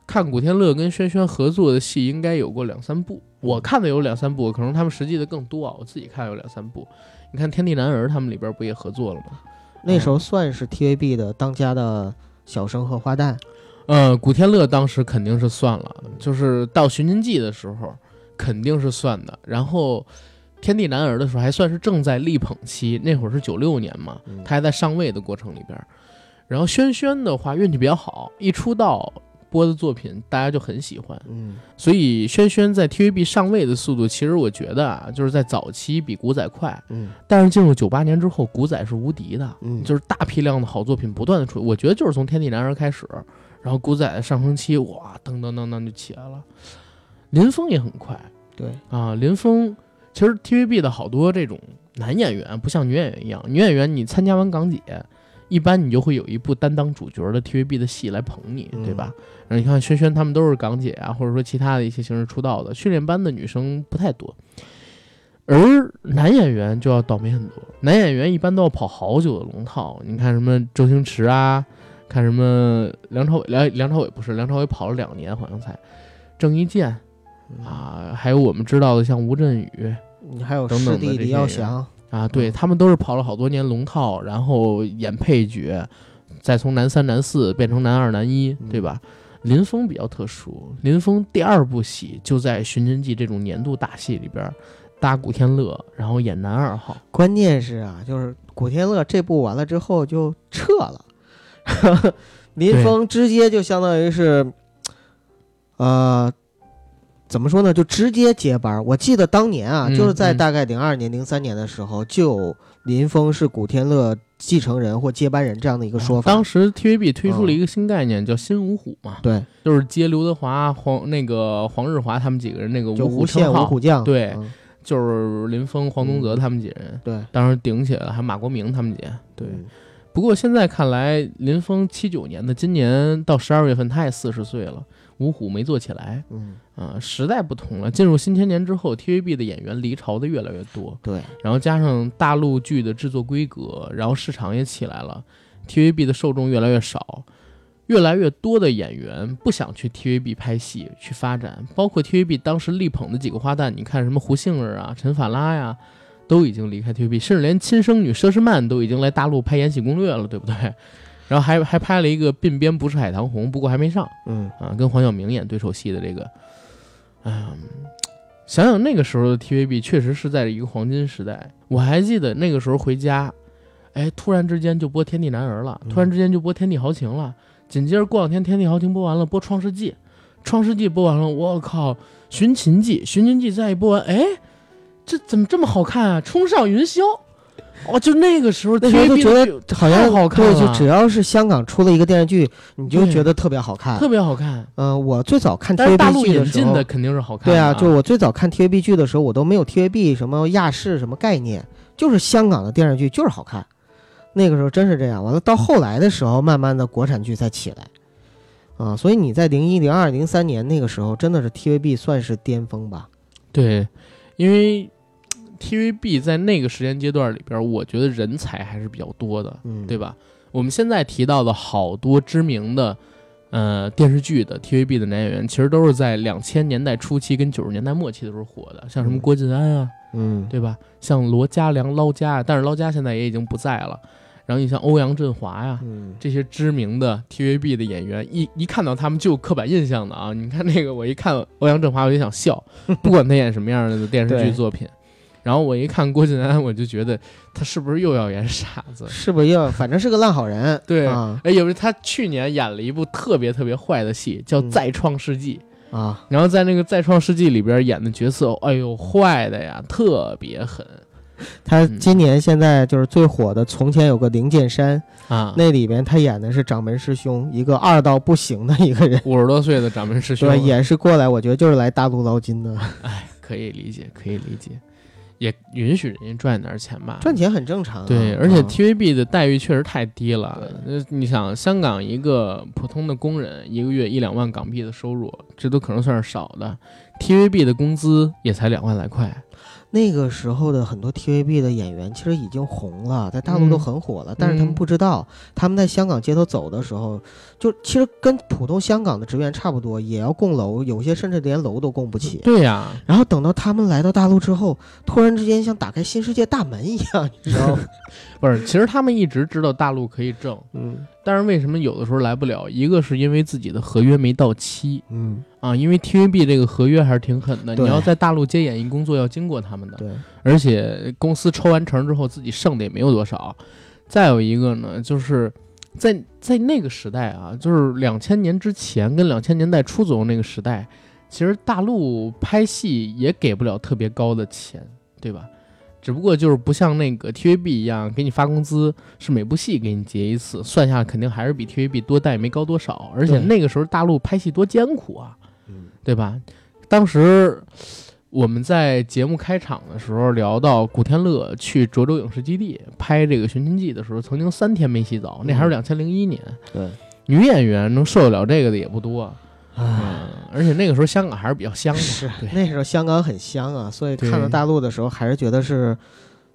看古天乐跟轩轩合作的戏，应该有过两三部。我看的有两三部，可能他们实际的更多啊。我自己看有两三部。你看《天地男儿》，他们里边不也合作了吗？那时候算是 TVB 的当家的小生和花旦。呃，古天乐当时肯定是算了，就是到《寻秦记》的时候肯定是算的。然后《天地男儿》的时候还算是正在力捧期，那会儿是九六年嘛，嗯他还在上位的过程里边。然后轩轩的话运气比较好，一出道播的作品大家就很喜欢，嗯。所以轩轩在 TVB 上位的速度，其实我觉得啊，就是在早期比古仔快，嗯。但是进入九八年之后，古仔是无敌的，嗯，就是大批量的好作品不断的出，我觉得就是从《天地男儿》开始，然后古仔的上升期，哇，噔噔噔噔就起来了。林峰也很快。对，啊，林峰其实 TVB 的好多这种男演员不像女演员一样，女演员你参加完港姐，一般你就会有一部担当主角的 TVB 的戏来捧你，对吧？然后你看轩轩他们都是港姐啊，或者说其他的一些形式出道的，训练班的女生不太多。而男演员就要倒霉很多，男演员一般都要跑好久的龙套。你看什么周星驰啊，看什么梁朝伟，梁梁朝伟不是梁朝伟跑了两年好像才，郑伊健啊，还有我们知道的像吴镇宇你还有师弟李耀祥，啊，对嗯他们都是跑了好多年龙套，然后演配角，再从男三、男四变成男二、男一，对吧？林峰比较特殊，林峰第二部戏就在《寻秦记》这种年度大戏里边搭古天乐，然后演男二号。关键是啊，就是古天乐这部完了之后就撤了，林峰直接就相当于是，呃，怎么说呢？就直接接班儿。我记得当年啊，嗯就是在嗯大概零二年、零三年的时候，就林峰是古天乐继承人或接班人这样的一个说法。当时 TVB 推出了一个新概念，叫新五虎嘛，对，就是接刘德华、黄那个黄日华他们几个人那个五虎五，虎将。对嗯就是林峰、黄宗泽他们几人，对当时顶起来了，还有马国明他们几人，对。嗯不过现在看来，林峰七九年的，今年到十二月份他也四十岁了，五虎没做起来。嗯，啊、时代不同了。进入新千年之后，TVB 的演员离巢的越来越多，对，然后加上大陆剧的制作规格，然后市场也起来了，TVB 的受众越来越少，越来越多的演员不想去 TVB 拍戏去发展，包括 TVB 当时力捧的几个花旦，你看什么胡杏儿啊、陈法拉呀，都已经离开 TVB，甚至连亲生女佘诗曼都已经来大陆拍《延禧攻略》了，对不对？然后还还拍了一个《鬓边不是海棠红》，不过还没上嗯啊，跟黄晓明演对手戏的这个，嗯，想想那个时候的 TVB 确实是在一个黄金时代。我还记得那个时候回家，哎，突然之间就播《天地男儿》了，嗯突然之间就播《天地豪情》了，紧接着过两天《天地豪情》播完了，播《创世纪》，《创世纪》播完了，我靠，《寻秦记》《寻秦记》再一播完，哎，这怎么这么好看啊？冲上云霄，哦，就那个时候那时候就觉得好像好看对，就只要是香港出了一个电视剧，你就觉得特别好看。特别好看。嗯、我最早看 TVB 剧的时候肯定是好看对啊，就我最早看 TVB 剧的时候，我都没有 TVB 什么亚视什么概念，就是香港的电视剧就是好看。那个时候真是这样。完了，到后来的时候，慢慢的国产剧才起来。啊，所以你在零一、零二、零三年那个时候，真的是 TVB 算是巅峰吧？对，因为 TVB 在那个时间阶段里边，我觉得人才还是比较多的，嗯，对吧？我们现在提到的好多知名的呃电视剧的 TVB 的男演员，其实都是在两千年代初期跟九十年代末期的时候火的，像什么嗯郭晋安啊，嗯，对吧？像罗嘉良、捞家啊，但是捞家现在也已经不在了。然后你像欧阳震华呀，嗯，这些知名的 TVB 的演员，一一看到他们就有刻板印象的啊！你看那个，我一看欧阳震华，我就想笑，不管他演什么样的 电视剧作品。然后我一看郭晋安，我就觉得他是不是又要演傻子？是不是要反正是个烂好人？对，啊哎，有他去年演了一部特别特别坏的戏，叫《嗯再创世纪》。啊，然后在那个《再创世纪》里边演的角色，哎呦，坏的呀，特别狠 他嗯今年现在就是最火的《从前有个灵剑山》，啊！那里边他演的是掌门师兄，一个二到不行的一个人，五十多岁的掌门师兄，对，也是过来，我觉得就是来大陆捞金的，哎，可以理解，可以理解，也允许人家赚点钱吧。赚钱很正常、啊。对，而且啊 TVB 的待遇确实太低了。那，你想，香港一个普通的工人，一个月一两万港币的收入，这都可能算是少的。TVB 的工资也才两万来块。那个时候的很多 TVB 的演员其实已经红了，在大陆都嗯很火了，但是他们嗯不知道，他们在香港街头走的时候，就其实跟普通香港的职员差不多，也要供楼，有些甚至连楼都供不起。对呀、然后等到他们来到大陆之后，突然之间像打开新世界大门一样，你知道吗？不是，其实他们一直知道大陆可以挣，嗯但是为什么有的时候来不了？一个是因为自己的合约没到期嗯，啊，因为 TVB 这个合约还是挺狠的，你要在大陆接演艺工作要经过他们的。对，而且公司抽完成之后，自己剩的也没有多少。再有一个呢，就是在在那个时代啊，就是两千年之前跟两千年代初左右那个时代，其实大陆拍戏也给不了特别高的钱，对吧？只不过就是不像那个 TVB 一样给你发工资，是每部戏给你结一次，算下来肯定还是比 TVB 多带没高多少。而且那个时候大陆拍戏多艰苦啊，嗯对吧？当时我们在节目开场的时候聊到古天乐去涿州影视基地拍这个《寻秦记》的时候，曾经三天没洗澡，那还是嗯两千零一年。对，女演员能受得了这个的也不多，唉。嗯，而且那个时候香港还是比较香的，是对那时候香港很香啊，所以看到大陆的时候，还是觉得是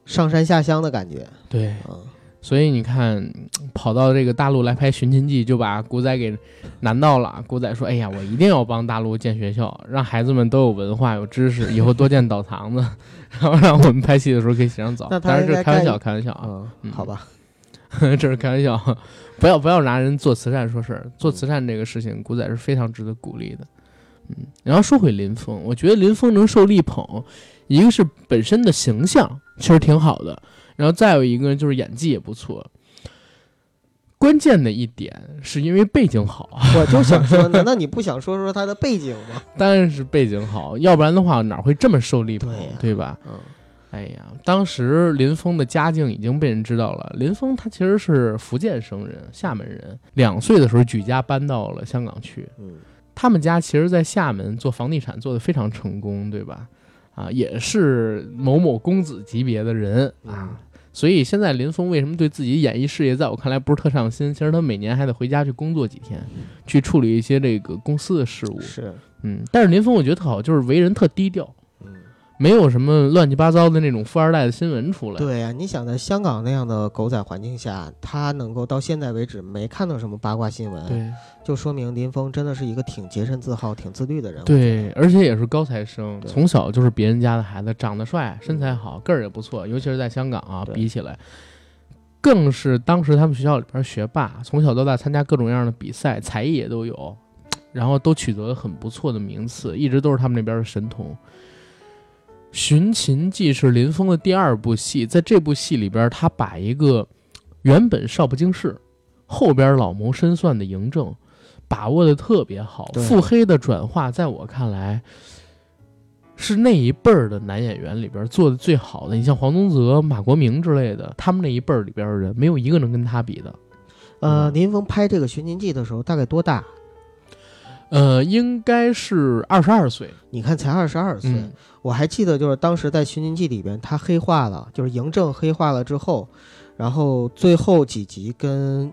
上山下乡的感觉。对，嗯，所以你看，跑到这个大陆来拍《寻秦记》，就把古仔给难到了。古仔说：“哎呀，我一定要帮大陆建学校，让孩子们都有文化、有知识，以后多建澡堂子，然后让我们拍戏的时候可以洗上澡。”当然这是开玩笑，开玩笑啊，嗯，嗯好吧，这是开玩笑，不要不要拿人做慈善说事儿。做慈善这个事情，古仔是非常值得鼓励的。嗯，然后说回林峰，我觉得林峰能受力捧，一个是本身的形象其实挺好的，然后再有一个就是演技也不错。关键的一点是因为背景好，我就想说，难道你不想说说他的背景吗？当然是背景好，要不然的话哪会这么受力捧，对吧？嗯，哎呀，当时林峰的家境已经被人知道了。林峰他其实是福建生人，厦门人。两岁的时候举家搬到了香港去。嗯，他们家其实，在厦门做房地产做得非常成功，对吧？啊，也是某某公子级别的人啊。嗯所以现在林峰为什么对自己演艺事业，在我看来不是特上心？其实他每年还得回家去工作几天，去处理一些这个公司的事务。是，嗯，但是林峰我觉得特好，就是为人特低调。嗯，没有什么乱七八糟的那种富二代的新闻出来。对呀、你想在香港那样的狗仔环境下，他能够到现在为止没看到什么八卦新闻，对就说明林峰真的是一个挺洁身自好、挺自律的人。对，而且也是高材生，从小就是别人家的孩子，长得帅，身材好，个儿也不错，尤其是在香港啊，比起来，更是当时他们学校里边学霸，从小到大参加各种各样的比赛，才艺也都有，然后都取得了很不错的名次，一直都是他们那边的神童。《寻秦记》是林峰的第二部戏，在这部戏里边，他把一个原本少不经事、后边老谋深算的嬴政，把握的特别好。腹黑的转化，在我看来，是那一辈儿的男演员里边做的最好的。你像黄宗泽、马国明之类的，他们那一辈儿里边的人，没有一个能跟他比的。呃，嗯林峰拍这个《寻秦记》的时候大概多大？呃，应该是二十二岁。你看才二十二岁，嗯，我还记得就是当时在《寻秦记》里边，他黑化了，就是嬴政黑化了之后，然后最后几集跟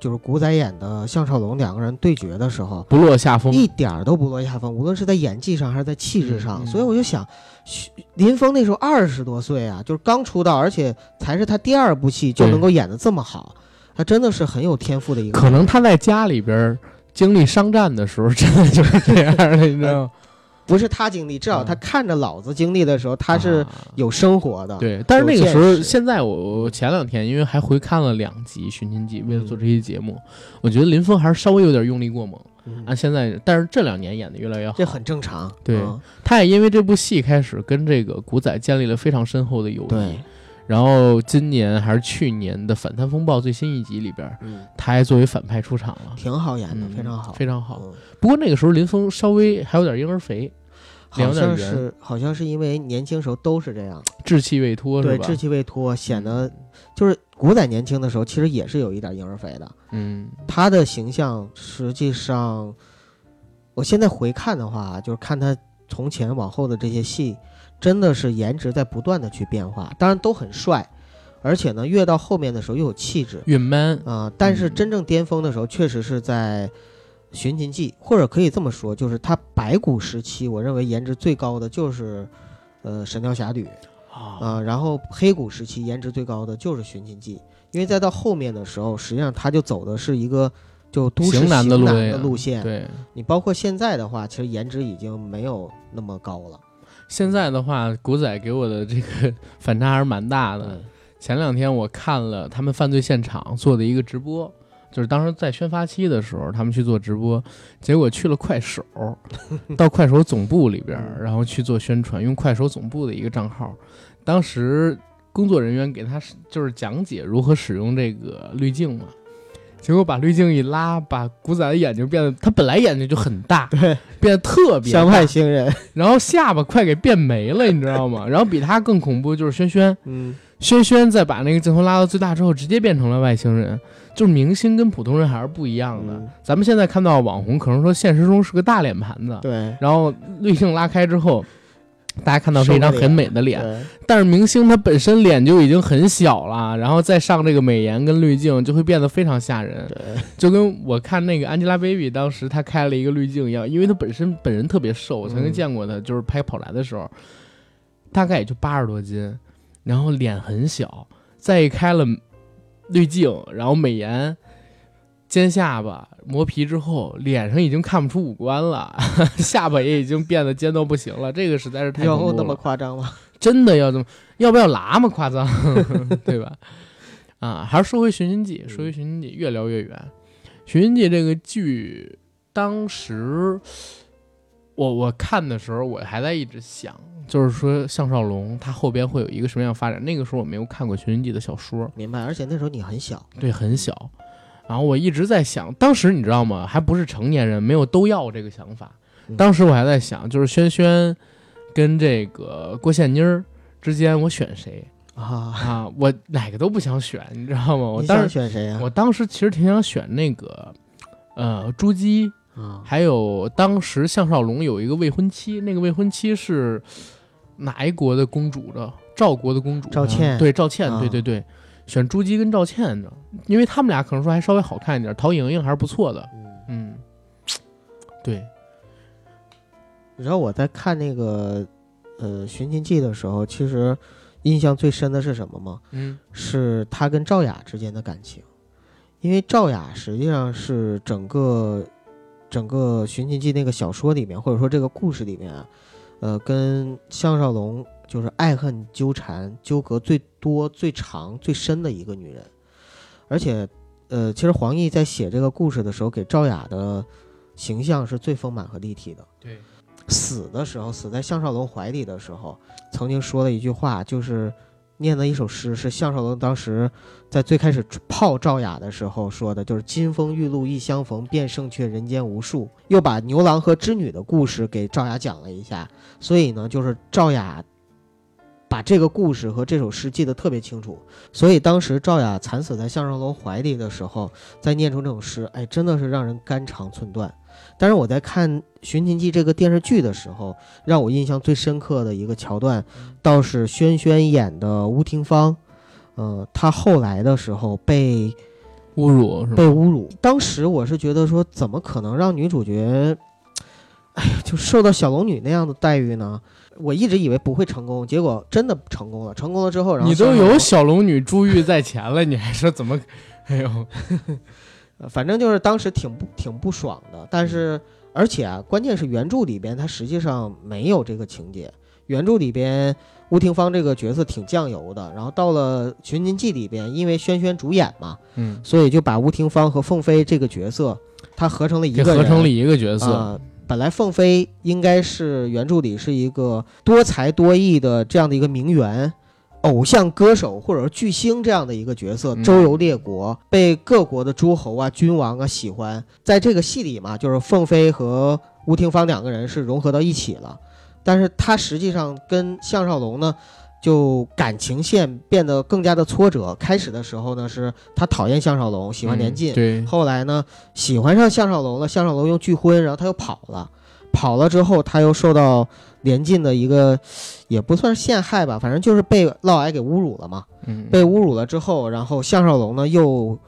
就是古仔演的项少龙两个人对决的时候，不落下风。一点儿都不落下风，无论是在演技上还是在气质上。所以我就想，徐林峰那时候二十多岁啊，就是刚出道，而且才是他第二部戏就能够演得这么好，他真的是很有天赋的一个。可能他在家里边儿经历商战的时候，真的就是这样的，你知道吗？不是他经历，至少他看着老子经历的时候，他是啊有生活的。对，但是那个时候，现在我我前两天因为还回看了两集《寻秦记》，为了做这期节目，我觉得林峰还是稍微有点用力过猛。嗯啊，现在但是这两年演的越来越好，这很正常。对嗯他也因为这部戏开始跟这个古仔建立了非常深厚的友谊。对，然后今年还是去年的《反贪风暴》最新一集里边，嗯，他还作为反派出场了，挺好演的，嗯非常好，非常好。嗯。不过那个时候林峰稍微还有点婴儿肥，好像是好像是因为年轻时候都是这样，稚气未脱，对，是吧？稚气未脱，显得就是古仔年轻的时候其实也是有一点婴儿肥的。嗯，他的形象实际上，我现在回看的话，就是看他从前往后的这些戏，真的是颜值在不断的去变化，当然都很帅，而且呢，越到后面的时候又有气质越 man，啊、但是嗯真正巅峰的时候，确实是在《寻秦记》，或者可以这么说，就是他白骨时期，我认为颜值最高的就是。呃，《神雕侠侣》啊，啊、然后黑骨时期颜值最高的就是《寻秦记》，因为再到后面的时候，实际上他就走的是一个就都市型男的路线路线。对。你包括现在的话，其实颜值已经没有那么高了。现在的话，古仔给我的这个反差还是蛮大的。嗯前两天我看了他们犯罪现场做的一个直播，就是当时在宣发期的时候，他们去做直播，结果去了快手，到快手总部里边，然后去做宣传，用快手总部的一个账号。当时工作人员给他就是讲解如何使用这个滤镜嘛，结果把滤镜一拉，把古仔的眼睛变得，他本来眼睛就很大，对，变得特别像外星人。然后下巴快给变没了，你知道吗？然后比他更恐怖就是轩轩，嗯，轩轩在把那个镜头拉到最大之后，直接变成了外星人。就是明星跟普通人还是不一样的。嗯咱们现在看到网红，可能说现实中是个大脸盘子，对，然后滤镜拉开之后，大家看到是一张很美的脸，但是明星他本身脸就已经很小了，然后再上这个美颜跟滤镜，就会变得非常吓人。就跟我看那个 Angelababy 当时她开了一个滤镜一样，因为她本身本人特别瘦，我曾经嗯见过她，就是拍跑男的时候，大概也就八十多斤，然后脸很小，再一开了滤镜，然后美颜。尖下巴磨皮之后，脸上已经看不出五官了，下巴也已经变得尖到不行了。这个实在是太恐怖了。有那么夸张吗？真的要这么，要不要拉嘛？夸张，对吧？啊，还是说回《寻秦记》，说回《寻秦记》，越聊越远。《寻秦记》这个剧，当时我我看的时候，我还在一直想，就是说项少龙他后边会有一个什么样发展。那个时候我没有看过《寻秦记》的小说，明白。而且那时候你很小，对，很小。然后我一直在想，当时你知道吗？还不是成年人，没有都要这个想法。嗯当时我还在想，就是轩轩跟这个郭羡妮儿之间，我选谁啊，啊？我哪个都不想选，你知道吗？我当时选谁呀？我当时其实挺想选那个，呃，朱姬，啊，还有当时项少龙有一个未婚妻，那个未婚妻是哪一国的公主的？赵国的公主？赵倩对，赵倩，啊对对对，选朱姬跟赵倩的，因为他们俩可能说还稍微好看一点，陶莹莹还是不错的。嗯，嗯，对，你知道我在看那个呃《寻秦记》的时候，其实印象最深的是什么吗？嗯是他跟赵雅之间的感情，因为赵雅实际上是整个整个《寻秦记》那个小说里面，或者说这个故事里面啊，呃，跟项少龙就是爱恨纠缠、纠葛最多、最长、最深的一个女人，而且，呃，其实黄奕在写这个故事的时候，给赵雅的形象是最丰满和立体的。对，死的时候，死在项少龙怀里的时候，曾经说了一句话，就是念的一首诗，是项少龙当时在最开始泡赵雅的时候说的，就是“金风玉露一相逢，便胜却人间无数”。又把牛郎和织女的故事给赵雅讲了一下，所以呢，就是赵雅把这个故事和这首诗记得特别清楚。所以当时赵雅惨死在向少龙怀里的时候，再念出这首诗，哎，真的是让人肝肠寸断。但是我在看《寻秦记》这个电视剧的时候，让我印象最深刻的一个桥段，倒是轩轩演的吴廷芳，呃，她后来的时候被侮辱是？被侮辱。当时我是觉得说，怎么可能让女主角，哎呀，就受到小龙女那样的待遇呢？我一直以为不会成功，结果真的成功了。成功了之后，然后你都有小龙女珠玉在前了，你还说怎么？哎呦，呃 反正就是当时挺不挺不爽的，但是而且啊，关键是原著里边它实际上没有这个情节。原著里边吴廷芳这个角色挺酱油的，然后到了《寻秦记》里边，因为轩轩主演嘛，嗯，所以就把吴廷芳和凤飞这个角色，他合成了一合成了一个角色，呃本来凤飞应该是原著里是一个多才多艺的这样的一个名媛。偶像歌手或者说巨星这样的一个角色，嗯周游列国，被各国的诸侯啊、君王啊喜欢。在这个戏里嘛，就是凤飞和吴廷芳两个人是融合到一起了，但是他实际上跟项少龙呢，就感情线变得更加的挫折。开始的时候呢，是他讨厌项少龙，喜欢连晋，嗯对，后来呢，喜欢上项少龙了，项少龙又拒婚，然后他又跑了，跑了之后他又受到连晋的一个，也不算是陷害吧，反正就是被嫪毐给侮辱了嘛。嗯，被侮辱了之后，然后项少龙呢又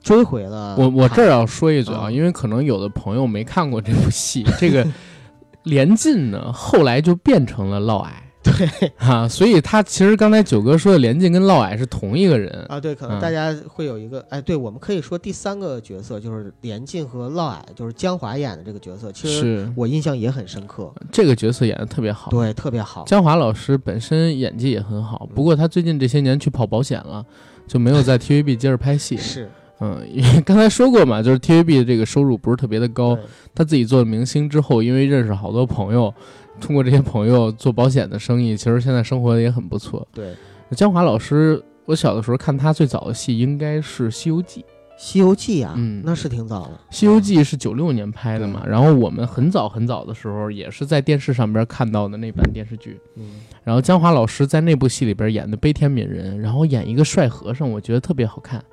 追回了我我这儿要说一嘴啊，嗯因为可能有的朋友没看过这部戏，这个 连晋呢后来就变成了嫪毐。对 啊，所以他其实刚才九哥说的连晋跟嫪毐是同一个人，啊，对，可嗯能大家会有一个，哎，对，我们可以说第三个角色就是连晋和嫪毐，就是江华演的这个角色，其实我印象也很深刻，这个角色演的特别好。对，特别好。江华老师本身演技也很好，不过他最近这些年去跑保险了，就没有在 TVB 接着拍戏。是，嗯，因为刚才说过嘛，就是 TVB 的这个收入不是特别的高。他自己做了明星之后，因为认识好多朋友，通过这些朋友做保险的生意，其实现在生活的也很不错。对，江华老师，我小的时候看他最早的戏应该是《西游记》，《《西游记》啊，嗯那是挺早的。西游记》是九六年拍的嘛，然后我们很早很早的时候也是在电视上边看到的那版电视剧。嗯，然后江华老师在那部戏里边演的悲天悯人，然后演一个帅和尚，我觉得特别好看。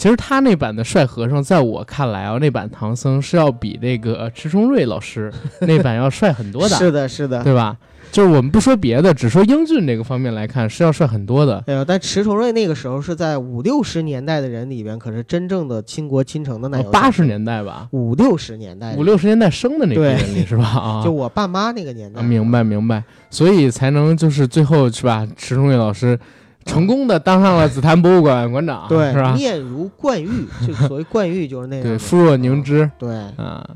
其实他那版的帅和尚，在我看来啊，那版唐僧是要比那个迟重瑞老师 那版要帅很多的，是的，是的。对吧？就是我们不说别的，只说英俊这个方面来看，是要帅很多的。但迟重瑞那个时候是在五六十年代的人里边，可是真正的倾国倾城的奶油小生。八十年代吧，五六十年代，五六十年代生的那批对人里是吧？啊，就我爸妈那个年代。啊明白明白，所以才能就是最后是吧？迟重瑞老师成功的当上了紫檀博物馆馆长，对，是吧？面如冠玉，就所谓冠玉就是那个。对，肤若凝脂。对，啊。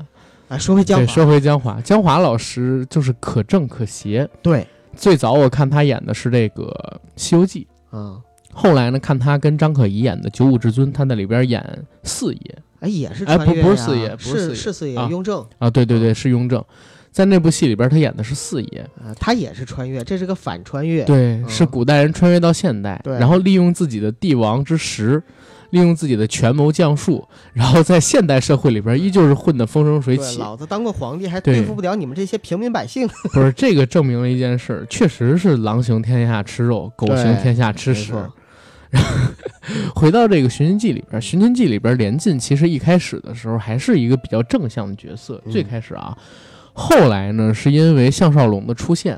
啊，说回江对，华，说回江华，江华老师就是可正可邪。对，最早我看他演的是这个《西游记》，啊，后来呢，看他跟张可颐演的《九五至尊》，他在里边演四爷。哎，也是哎不不是四爷不是四爷。是是四爷，啊。雍正。啊，对对对，是雍正，在那部戏里边他演的是四爷，啊，他也是穿越，这是个反穿越。对，嗯是古代人穿越到现代，对然后利用自己的帝王之实。利用自己的权谋将术，然后在现代社会里边依旧是混得风生水，起。老子当过皇帝，还对对付不了你们这些平民百姓。不是这个证明了一件事儿，确实是狼行天下吃肉，狗行天下吃屎。然后 回到这个《寻秦记》里边，《寻秦记》里边连晋其实一开始的时候还是一个比较正向的角色，嗯最开始啊，后来呢是因为项少龙的出现，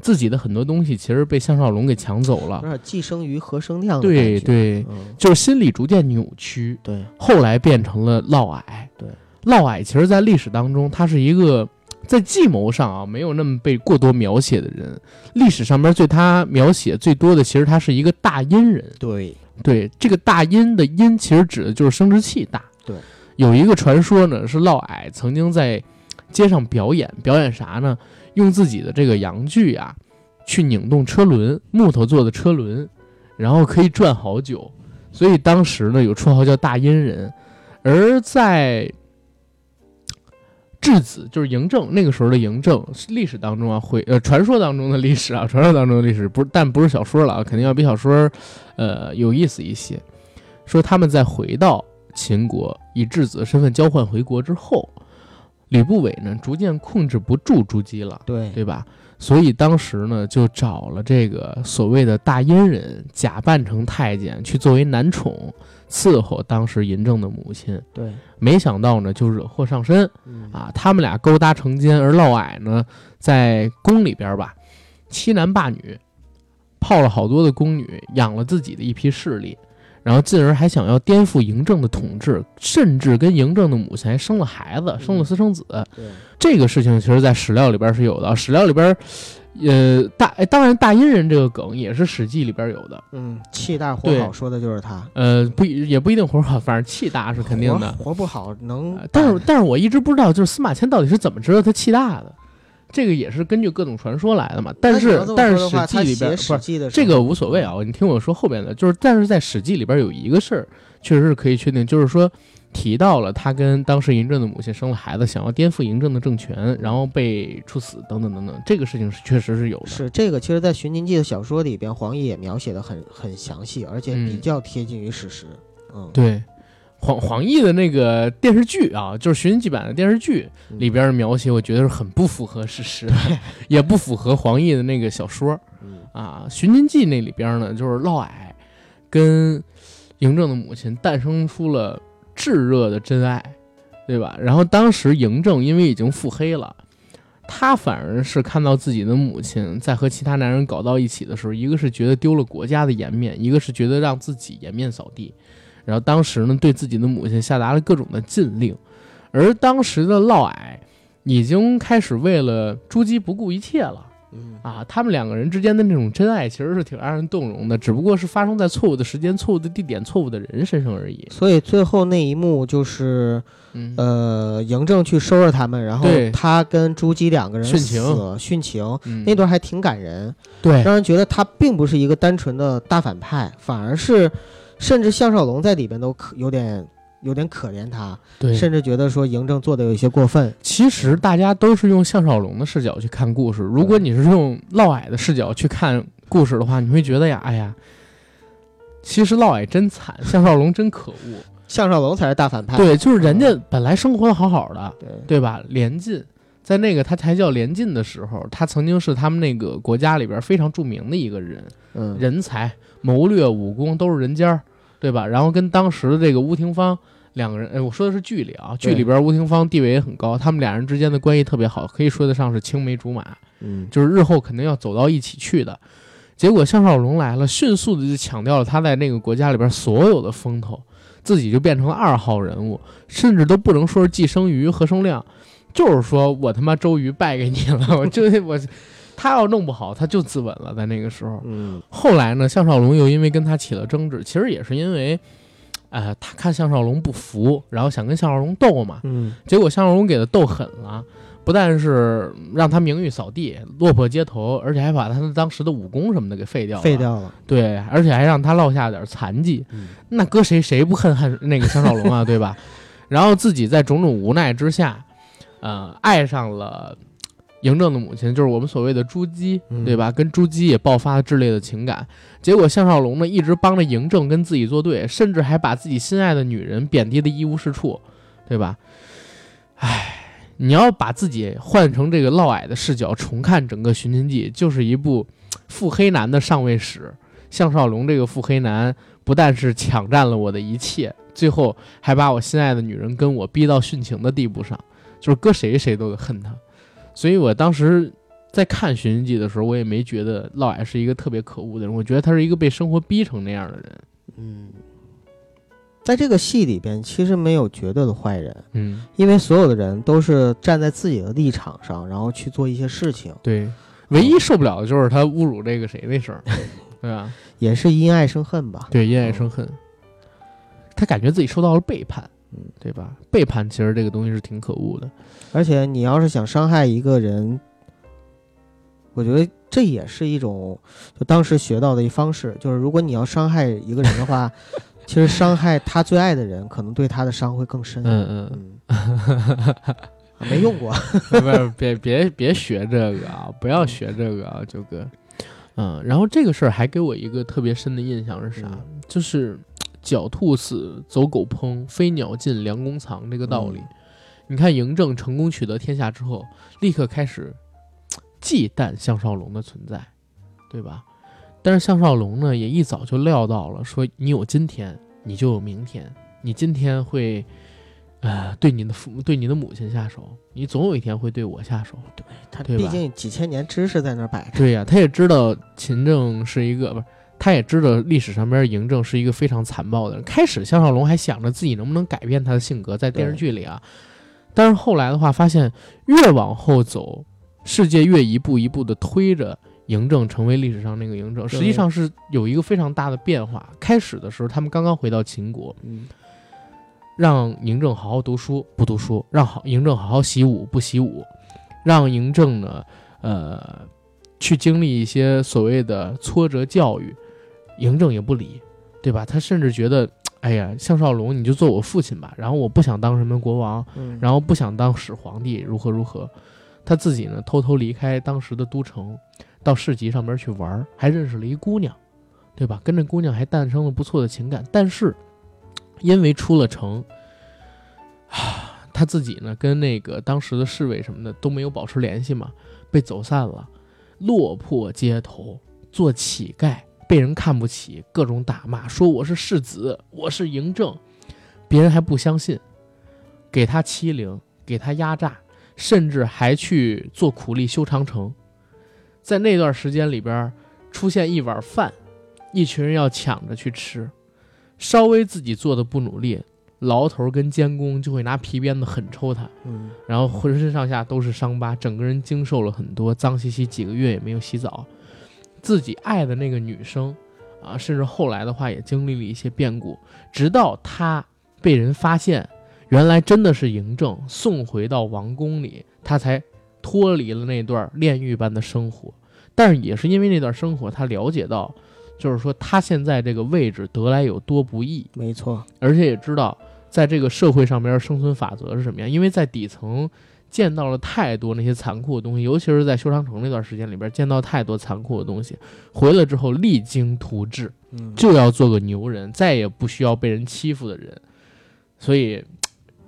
自己的很多东西其实被项少龙给抢走了，有点寄生于何生亮的对对，嗯，就是心理逐渐扭曲，对，后来变成了嫪毐。对，嫪毐其实在历史当中，他是一个在计谋上啊没有那么被过多描写的人。历史上面对他描写最多的，其实他是一个大阴人。对，对，这个大阴的阴，其实指的就是生殖器大。对，有一个传说呢，是嫪毐曾经在街上表演，表演啥呢？用自己的这个阳具啊，去拧动车轮，木头做的车轮，然后可以转好久。所以当时呢，有绰号叫大阴人。而在质子就是嬴政，那个时候的嬴政，历史当中啊，会呃传说当中的历史啊，传说当中的历史不是，但不是小说了啊，肯定要比小说，呃有意思一些。说他们在回到秦国，以质子的身份交换回国之后，吕不韦呢逐渐控制不住朱姬了，对对吧？所以当时呢，就找了这个所谓的大阉人，假扮成太监，去作为男宠伺候当时嬴政的母亲。对，没想到呢，就惹祸上身嗯啊！他们俩勾搭成奸，而嫪毐呢，在宫里边吧，欺男霸女，泡了好多的宫女，养了自己的一批势力，然后进而还想要颠覆嬴政的统治，甚至跟嬴政的母亲还生了孩子，生了私生子。对，这个事情其实，在史料里边是有的。史料里边，呃，大哎当然大殷人这个梗也是《史记》里边有的。嗯，气大活好说的就是他，呃，不也不一定活好，反正气大是肯定的。活活不好能呃，但是但是我一直不知道，就是司马迁到底是怎么知道他气大的，这个也是根据各种传说来的嘛。但是但是《史记》里边不是这个无所谓啊，你听我说后边的，就是但是在《史记》里边有一个事儿，确实是可以确定，就是说提到了他跟当时嬴政的母亲生了孩子，想要颠覆嬴政的政权，然后被处死等等等等，这个事情是确实是有的。是这个，其实，在《寻秦记》的小说里边，黄奕也描写的很很详细，而且比嗯较贴近于史实。嗯，对。黄黄奕的那个电视剧啊，就是《寻秦记》版的电视剧嗯里边的描写，我觉得是很不符合事实的，也不符合黄奕的那个小说。嗯啊，《寻秦记》那里边呢，就是嫪毐跟嬴政的母亲诞生出了炙热的真爱，对吧？然后当时嬴政因为已经腹黑了，他反而是看到自己的母亲在和其他男人搞到一起的时候，一个是觉得丢了国家的颜面，一个是觉得让自己颜面扫地。然后当时呢，对自己的母亲下达了各种的禁令，而当时的嫪毐已经开始为了朱姬不顾一切了。嗯。啊，他们两个人之间的那种真爱其实是挺让人动容的，只不过是发生在错误的时间、错误的地点、错误的人身上而已。所以最后那一幕就是，嗯，呃，嬴政去收拾他们，然后他跟朱姬两个人殉情。殉情，嗯。那段还挺感人，对。让人觉得他并不是一个单纯的大反派，反而是，甚至项少龙在里边都可有点有点可怜他，对，甚至觉得说嬴政做的有一些过分。其实大家都是用项少龙的视角去看故事，如果你是用嫪毐的视角去看故事的话，你会觉得呀，哎呀，其实嫪毐真惨，项少龙真可恶。项少龙才是大反派。对，就是人家本来生活的好好的，对对吧？连晋在那个他才叫连晋的时候，他曾经是他们那个国家里边非常著名的一个人。嗯，人才、谋略、武功都是人尖儿，对吧？然后跟当时的这个吴廷芳两个人，哎，我说的是剧里啊，剧里边吴廷芳地位也很高，他们俩人之间的关系特别好，可以说得上是青梅竹马，嗯，就是日后肯定要走到一起去的。结果项少龙来了，迅速的就抢掉了他在那个国家里边所有的风头，自己就变成了二号人物，甚至都不能说是寄生于何生亮，就是说我他妈周瑜败给你了，我就我。他要弄不好，他就自刎了。在那个时候，嗯后来呢，项少龙又因为跟他起了争执，其实也是因为，呃，他看项少龙不服，然后想跟项少龙斗嘛，嗯结果项少龙给他斗狠了，不但是让他名誉扫地、落魄街头，而且还把他的当时的武功什么的给废掉了。废。掉了。对，而且还让他落下点残疾。嗯那搁谁谁不恨恨那个项少龙啊，对吧？然后自己在种种无奈之下，呃，爱上了嬴政的母亲，就是我们所谓的朱姬，嗯对吧？跟朱姬也爆发了炽烈的情感。结果项少龙呢，一直帮着嬴政跟自己作对，甚至还把自己心爱的女人贬低的一无是处，对吧？唉，你要把自己换成这个嫪毐的视角重看整个《寻秦记》，就是一部腹黑男的上位史。项少龙这个腹黑男，不但是抢占了我的一切，最后还把我心爱的女人跟我逼到殉情的地步上，就是搁谁谁都得恨他。所以我当时在看《寻秦记》的时候，我也没觉得嫪毐是一个特别可恶的人，我觉得他是一个被生活逼成那样的人。嗯，在这个戏里边，其实没有绝对的坏人，嗯，因为所有的人都是站在自己的立场上，然后去做一些事情，对，唯一受不了的就是他侮辱这个谁那事儿，对吧？也是因爱生恨吧。对，因爱生恨，他感觉自己受到了背叛，嗯，对吧？背叛其实这个东西是挺可恶的。而且你要是想伤害一个人，我觉得这也是一种就当时学到的一方式，就是如果你要伤害一个人的话，其实伤害他最爱的人，可能对他的伤会更深。嗯嗯，嗯，啊没用过。不是，别别别学这个啊！不要学这个啊，九哥。嗯，然后这个事儿还给我一个特别深的印象是啥？嗯就是狡兔死，走狗烹，飞鸟尽，良弓藏这个道理。嗯你看嬴政成功取得天下之后，立刻开始忌惮项少龙的存在，对吧？但是项少龙呢，也一早就料到了，说你有今天，你就有明天。你今天会，呃，对你的父母、对你的母亲下手，你总有一天会对我下手。他对他毕竟几千年知识在那摆着。对呀、他也知道秦政是一个不是，他也知道历史上边嬴政是一个非常残暴的人。开始项少龙还想着自己能不能改变他的性格，在电视剧里啊，但是后来的话，发现越往后走，世界越一步一步的推着嬴政成为历史上那个嬴政，实际上是有一个非常大的变化。开始的时候，他们刚刚回到秦国，嗯，让嬴政好好读书，不读书；让好嬴政好好习武，不习武；让嬴政呢，呃，去经历一些所谓的挫折教育，嬴政也不理，对吧？他甚至觉得，哎呀，项少龙你就做我父亲吧，然后我不想当什么国王，嗯然后不想当始皇帝，如何如何。他自己呢，偷偷离开当时的都城，到市集上面去玩儿，还认识了一姑娘，对吧？跟这姑娘还诞生了不错的情感。但是，因为出了城，啊，他自己呢跟那个当时的侍卫什么的都没有保持联系嘛，被走散了，落魄街头，做乞丐，被人看不起，各种打骂，说我是世子，我是嬴政，别人还不相信，给他欺凌，给他压榨，甚至还去做苦力修长城。在那段时间里边，出现一碗饭，一群人要抢着去吃，稍微自己做的不努力，牢头跟监工就会拿皮鞭子狠抽他，嗯然后浑身上下都是伤疤，整个人经受了很多，脏兮兮，几个月也没有洗澡。自己爱的那个女生，啊，甚至后来的话也经历了一些变故，直到他被人发现，原来真的是嬴政，送回到王宫里，他才脱离了那段炼狱般的生活。但是也是因为那段生活，他了解到，就是说他现在这个位置得来有多不易，没错，而且也知道在这个社会上边生存法则是什么样，因为在底层见到了太多那些残酷的东西，尤其是在修长城那段时间里边见到太多残酷的东西，回来之后励精图治，嗯，就要做个牛人，再也不需要被人欺负的人，所以。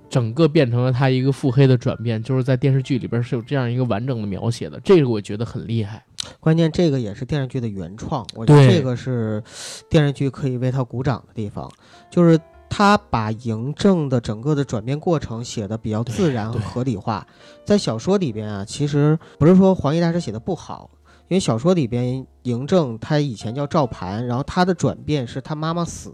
整个变成了他一个腹黑的转变，就是在电视剧里边是有这样一个完整的描写的，这个我觉得很厉害。关键这个也是电视剧的原创，我觉得这个是电视剧可以为他鼓掌的地方，就是他把嬴政的整个的转变过程写的比较自然和合理化。在小说里边啊，其实不是说黄奕大师写的不好，因为小说里边嬴政他以前叫赵盘，然后他的转变是他妈妈死，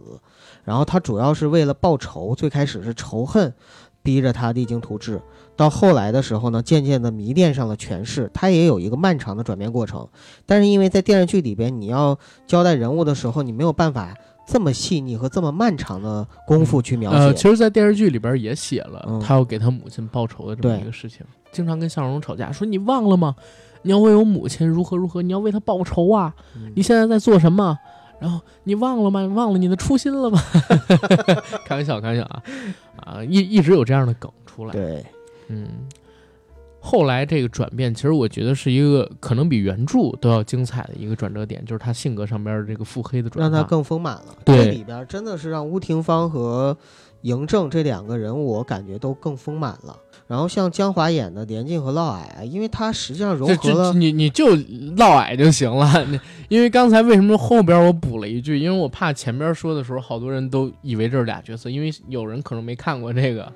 然后他主要是为了报仇，最开始是仇恨。逼着他励精图治，到后来的时候呢，渐渐的迷恋上了权势，他也有一个漫长的转变过程。但是因为在电视剧里边，你要交代人物的时候，你没有办法这么细腻和这么漫长的功夫去描写。呃，其实，在电视剧里边也写了嗯他要给他母亲报仇的这么一个事情，经常跟向荣吵架，说你忘了吗？你要为我母亲如何如何，你要为她报仇啊！嗯你现在在做什么？然后你忘了吗？你忘了你的初心了吗？开玩笑，开玩笑啊！啊，一一直有这样的梗出来。对，嗯，后来这个转变，其实我觉得是一个可能比原著都要精彩的一个转折点，就是他性格上边的这个腹黑的转化。让他更丰满了。对这里边真的是让吴廷芳和嬴政这两个人物，我感觉都更丰满了。然后像江华演的连晋和嫪毐啊，因为他实际上融合了你你就嫪毐就行了。因为刚才为什么后边我补了一句？因为我怕前边说的时候，好多人都以为这是俩角色，因为有人可能没看过这个。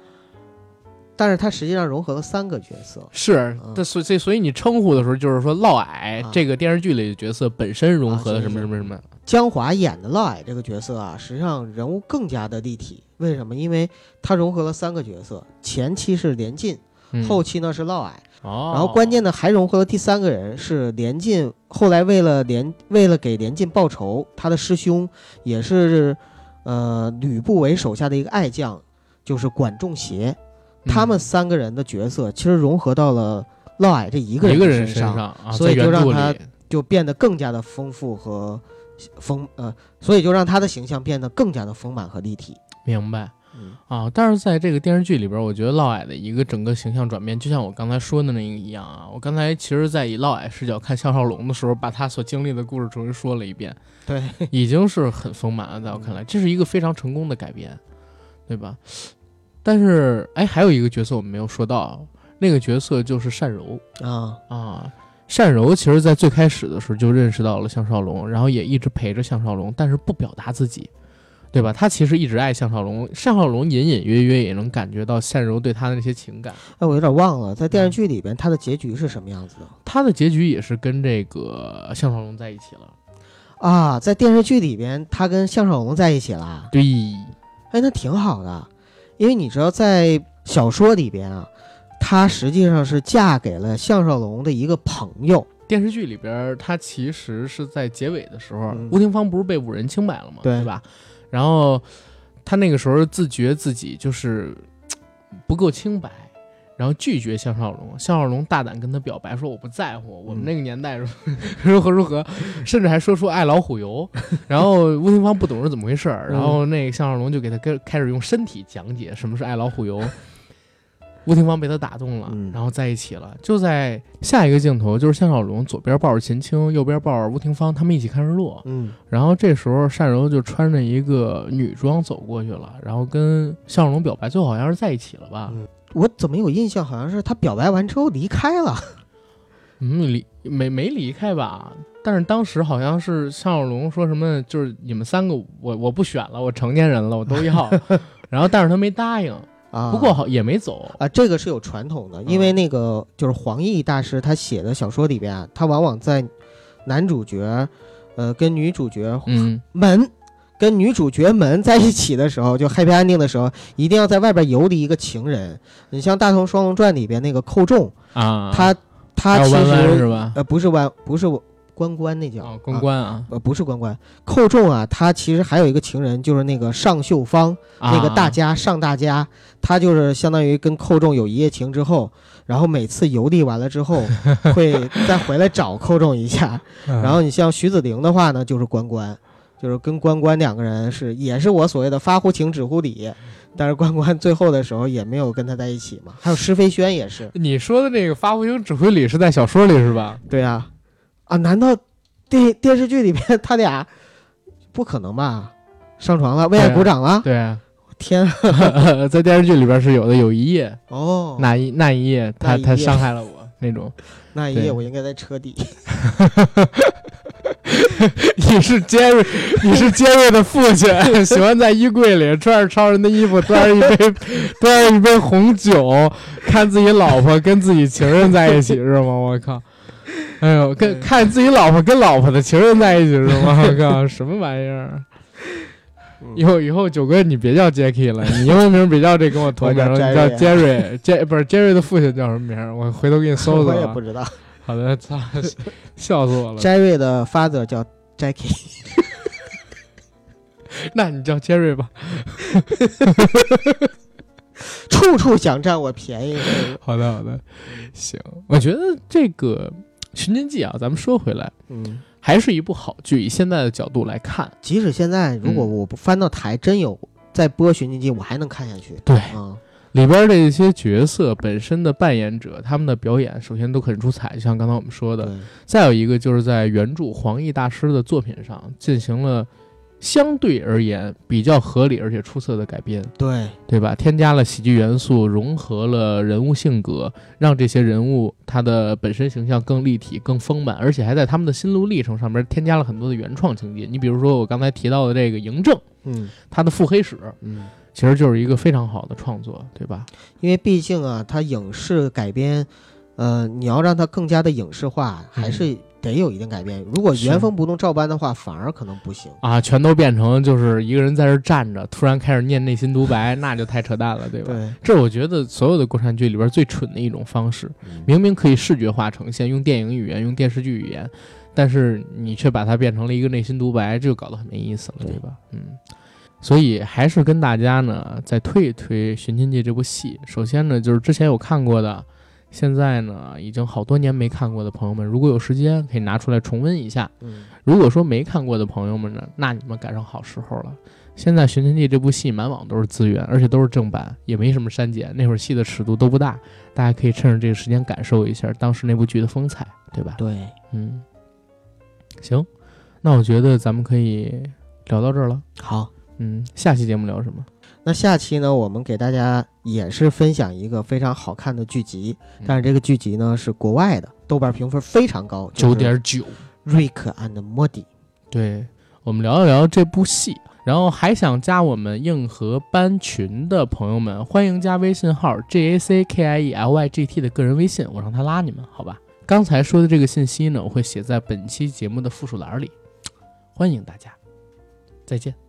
但是他实际上融合了三个角色。是嗯，这所以所以你称呼的时候，就是说嫪毐啊这个电视剧里的角色本身融合了什么什么什么。江华演的嫪毐这个角色啊，实际上人物更加的立体。为什么？因为他融合了三个角色，前期是连晋，嗯后期呢是嫪毐，哦，然后关键呢还融合了第三个人是连晋。后来为了连为了给连晋报仇，他的师兄也是呃吕不韦手下的一个爱将，就是管仲协。他们嗯三个人的角色其实融合到了嫪毐这一个人一个人身上啊，所以就让他就变得更加的丰富和丰呃，所以就让他的形象变得更加的丰满和立体。明白。嗯啊。但是在这个电视剧里边，我觉得嫪毐的一个整个形象转变，就像我刚才说的那个一样啊。我刚才其实，在以嫪毐视角看项少龙的时候，把他所经历的故事重新说了一遍，对，已经是很丰满了。在我看来，这是一个非常成功的改编，对吧？但是，哎，还有一个角色我们没有说到，那个角色就是单柔。啊，啊，单柔其实在最开始的时候就认识到了项少龙，然后也一直陪着项少龙，但是不表达自己，对吧？他其实一直爱项少龙，项少龙隐隐约约也能感觉到单柔对他的那些情感。哎，我有点忘了，在电视剧里边他的结局是什么样子的他的结局也是跟这个项少龙在一起了。啊？在电视剧里边，他跟项少龙在一起了，对，哎，那挺好的，因为你知道，在小说里边啊，她实际上是嫁给了项少龙的一个朋友，电视剧里边，她其实是在结尾的时候，嗯吴廷芳不是被五人清白了吗？对吧？然后她那个时候自觉自己就是不够清白，然后拒绝项少龙。项少龙大胆跟他表白说：“我不在乎，我们那个年代如 如何如何，甚至还说出爱老虎油。”然后吴廷芳不懂是怎么回事儿，然后那个项少龙就给他跟开始用身体讲解什么是爱老虎油。吴廷芳被他打动了，嗯然后在一起了。就在下一个镜头，就是项少龙左边抱着秦青，右边抱着吴廷芳，他们一起看日落。嗯，然后这时候单柔就穿着一个女装走过去了，然后跟项少龙表白，最后好像是在一起了吧？嗯我怎么有印象，好像是他表白完之后离开了，嗯，离没没离开吧？但是当时好像是项少龙说什么，就是你们三个我我不选了，我成年人了，我都要。然后但是他没答应，啊，不过好也没走。啊，这个是有传统的，因为那个就是黄奕大师他写的小说里边啊，他往往在男主角，呃，跟女主角嗯们。跟女主角们在一起的时候，就 happy ending 的时候，一定要在外边游离一个情人。你像《大同双龙传》里边那个寇仲，啊，他他其还有弯弯是实吧？呃不是弯不是关关那叫啊，关关啊，呃不是关关，寇仲啊，他其实还有一个情人，就是那个尚秀芳，那个大啊家尚大家，他就是相当于跟寇仲有一夜情之后，然后每次游历完了之后，会再回来找寇仲一下。嗯然后你像徐子玲的话呢，就是关关，就是跟关关两个人是也是我所谓的发乎情止乎礼，但是关关最后的时候也没有跟他在一起嘛。还有施飞轩也是，你说的那个发乎情止乎礼是在小说里是吧？对啊，啊，难道电电视剧里面他俩不可能吧？上床了，为爱鼓掌了，对啊，天啊！在电视剧里边是有的，有一夜，哦，那一那一夜他他伤害了我那种。那一夜我应该在车底。你是杰瑞，你是杰瑞的父亲，喜欢在衣柜里穿着超人的衣服，端着一杯 端着一杯红酒，看自己老婆跟自己情人在一起是吗？我靠！哎呦，跟看自己老婆跟老婆的情人在一起是吗？我靠，什么玩意儿？以后以后九哥你别叫 Jacky 了，你英文名别叫这跟我同名，你叫 Jerry 不是 Jerry 的父亲叫什么名？我回头给你搜搜啊我也不。知道。好的，操，笑死我了。Jerry 的 father 叫 Jackie，那你叫 Jerry 吧。处处想占我便宜。好的，好的，行。我觉得这个《寻秦记》啊，咱们说回来，嗯，还是一部好剧。以现在的角度来看，即使现在如果嗯我不翻到台真有在播《寻秦记》，我还能看下去。对啊，里边的一些角色本身的扮演者，他们的表演首先都很出彩，就像刚才我们说的。再有一个就是在原著黄奕大师的作品上进行了相对而言比较合理而且出色的改编。对，对吧？添加了喜剧元素，融合了人物性格，让这些人物他的本身形象更立体、更丰满，而且还在他们的心路历程上面添加了很多的原创情节。你比如说我刚才提到的这个嬴政，嗯他的腹黑史嗯，其实就是一个非常好的创作，对吧？因为毕竟啊，它影视改编，呃，你要让它更加的影视化，还是得有一定改变。如果原封不动照搬的话，反而可能不行。啊，全都变成就是一个人在这儿站着，突然开始念内心独白，那就太扯淡了，对吧？对，这我觉得所有的国产剧里边最蠢的一种方式。嗯明明可以视觉化呈现，用电影语言，用电视剧语言，但是你却把它变成了一个内心独白，这就搞得很没意思了，对对吧？嗯，所以还是跟大家呢再推一推《寻秦记》这部戏。首先呢，就是之前有看过的，现在呢已经好多年没看过的朋友们，如果有时间可以拿出来重温一下。嗯，如果说没看过的朋友们呢，那你们赶上好时候了。现在《寻秦记》这部戏满网都是资源，而且都是正版，也没什么删减。那会儿戏的尺度都不大，大家可以趁着这个时间感受一下当时那部剧的风采，对吧？对，嗯，行，那我觉得咱们可以聊到这儿了。好。嗯，下期节目聊什么？那下期呢，我们给大家也是分享一个非常好看的剧集，嗯但是这个剧集呢是国外的，豆瓣评分非常高，九点九。《瑞克 and 莫蒂》。对，我们聊一聊这部戏。然后还想加我们硬核班群的朋友们，欢迎加微信号 j a c k i e l y g t 的个人微信，我让他拉你们，好吧？刚才说的这个信息呢，我会写在本期节目的附属栏里，欢迎大家，再见。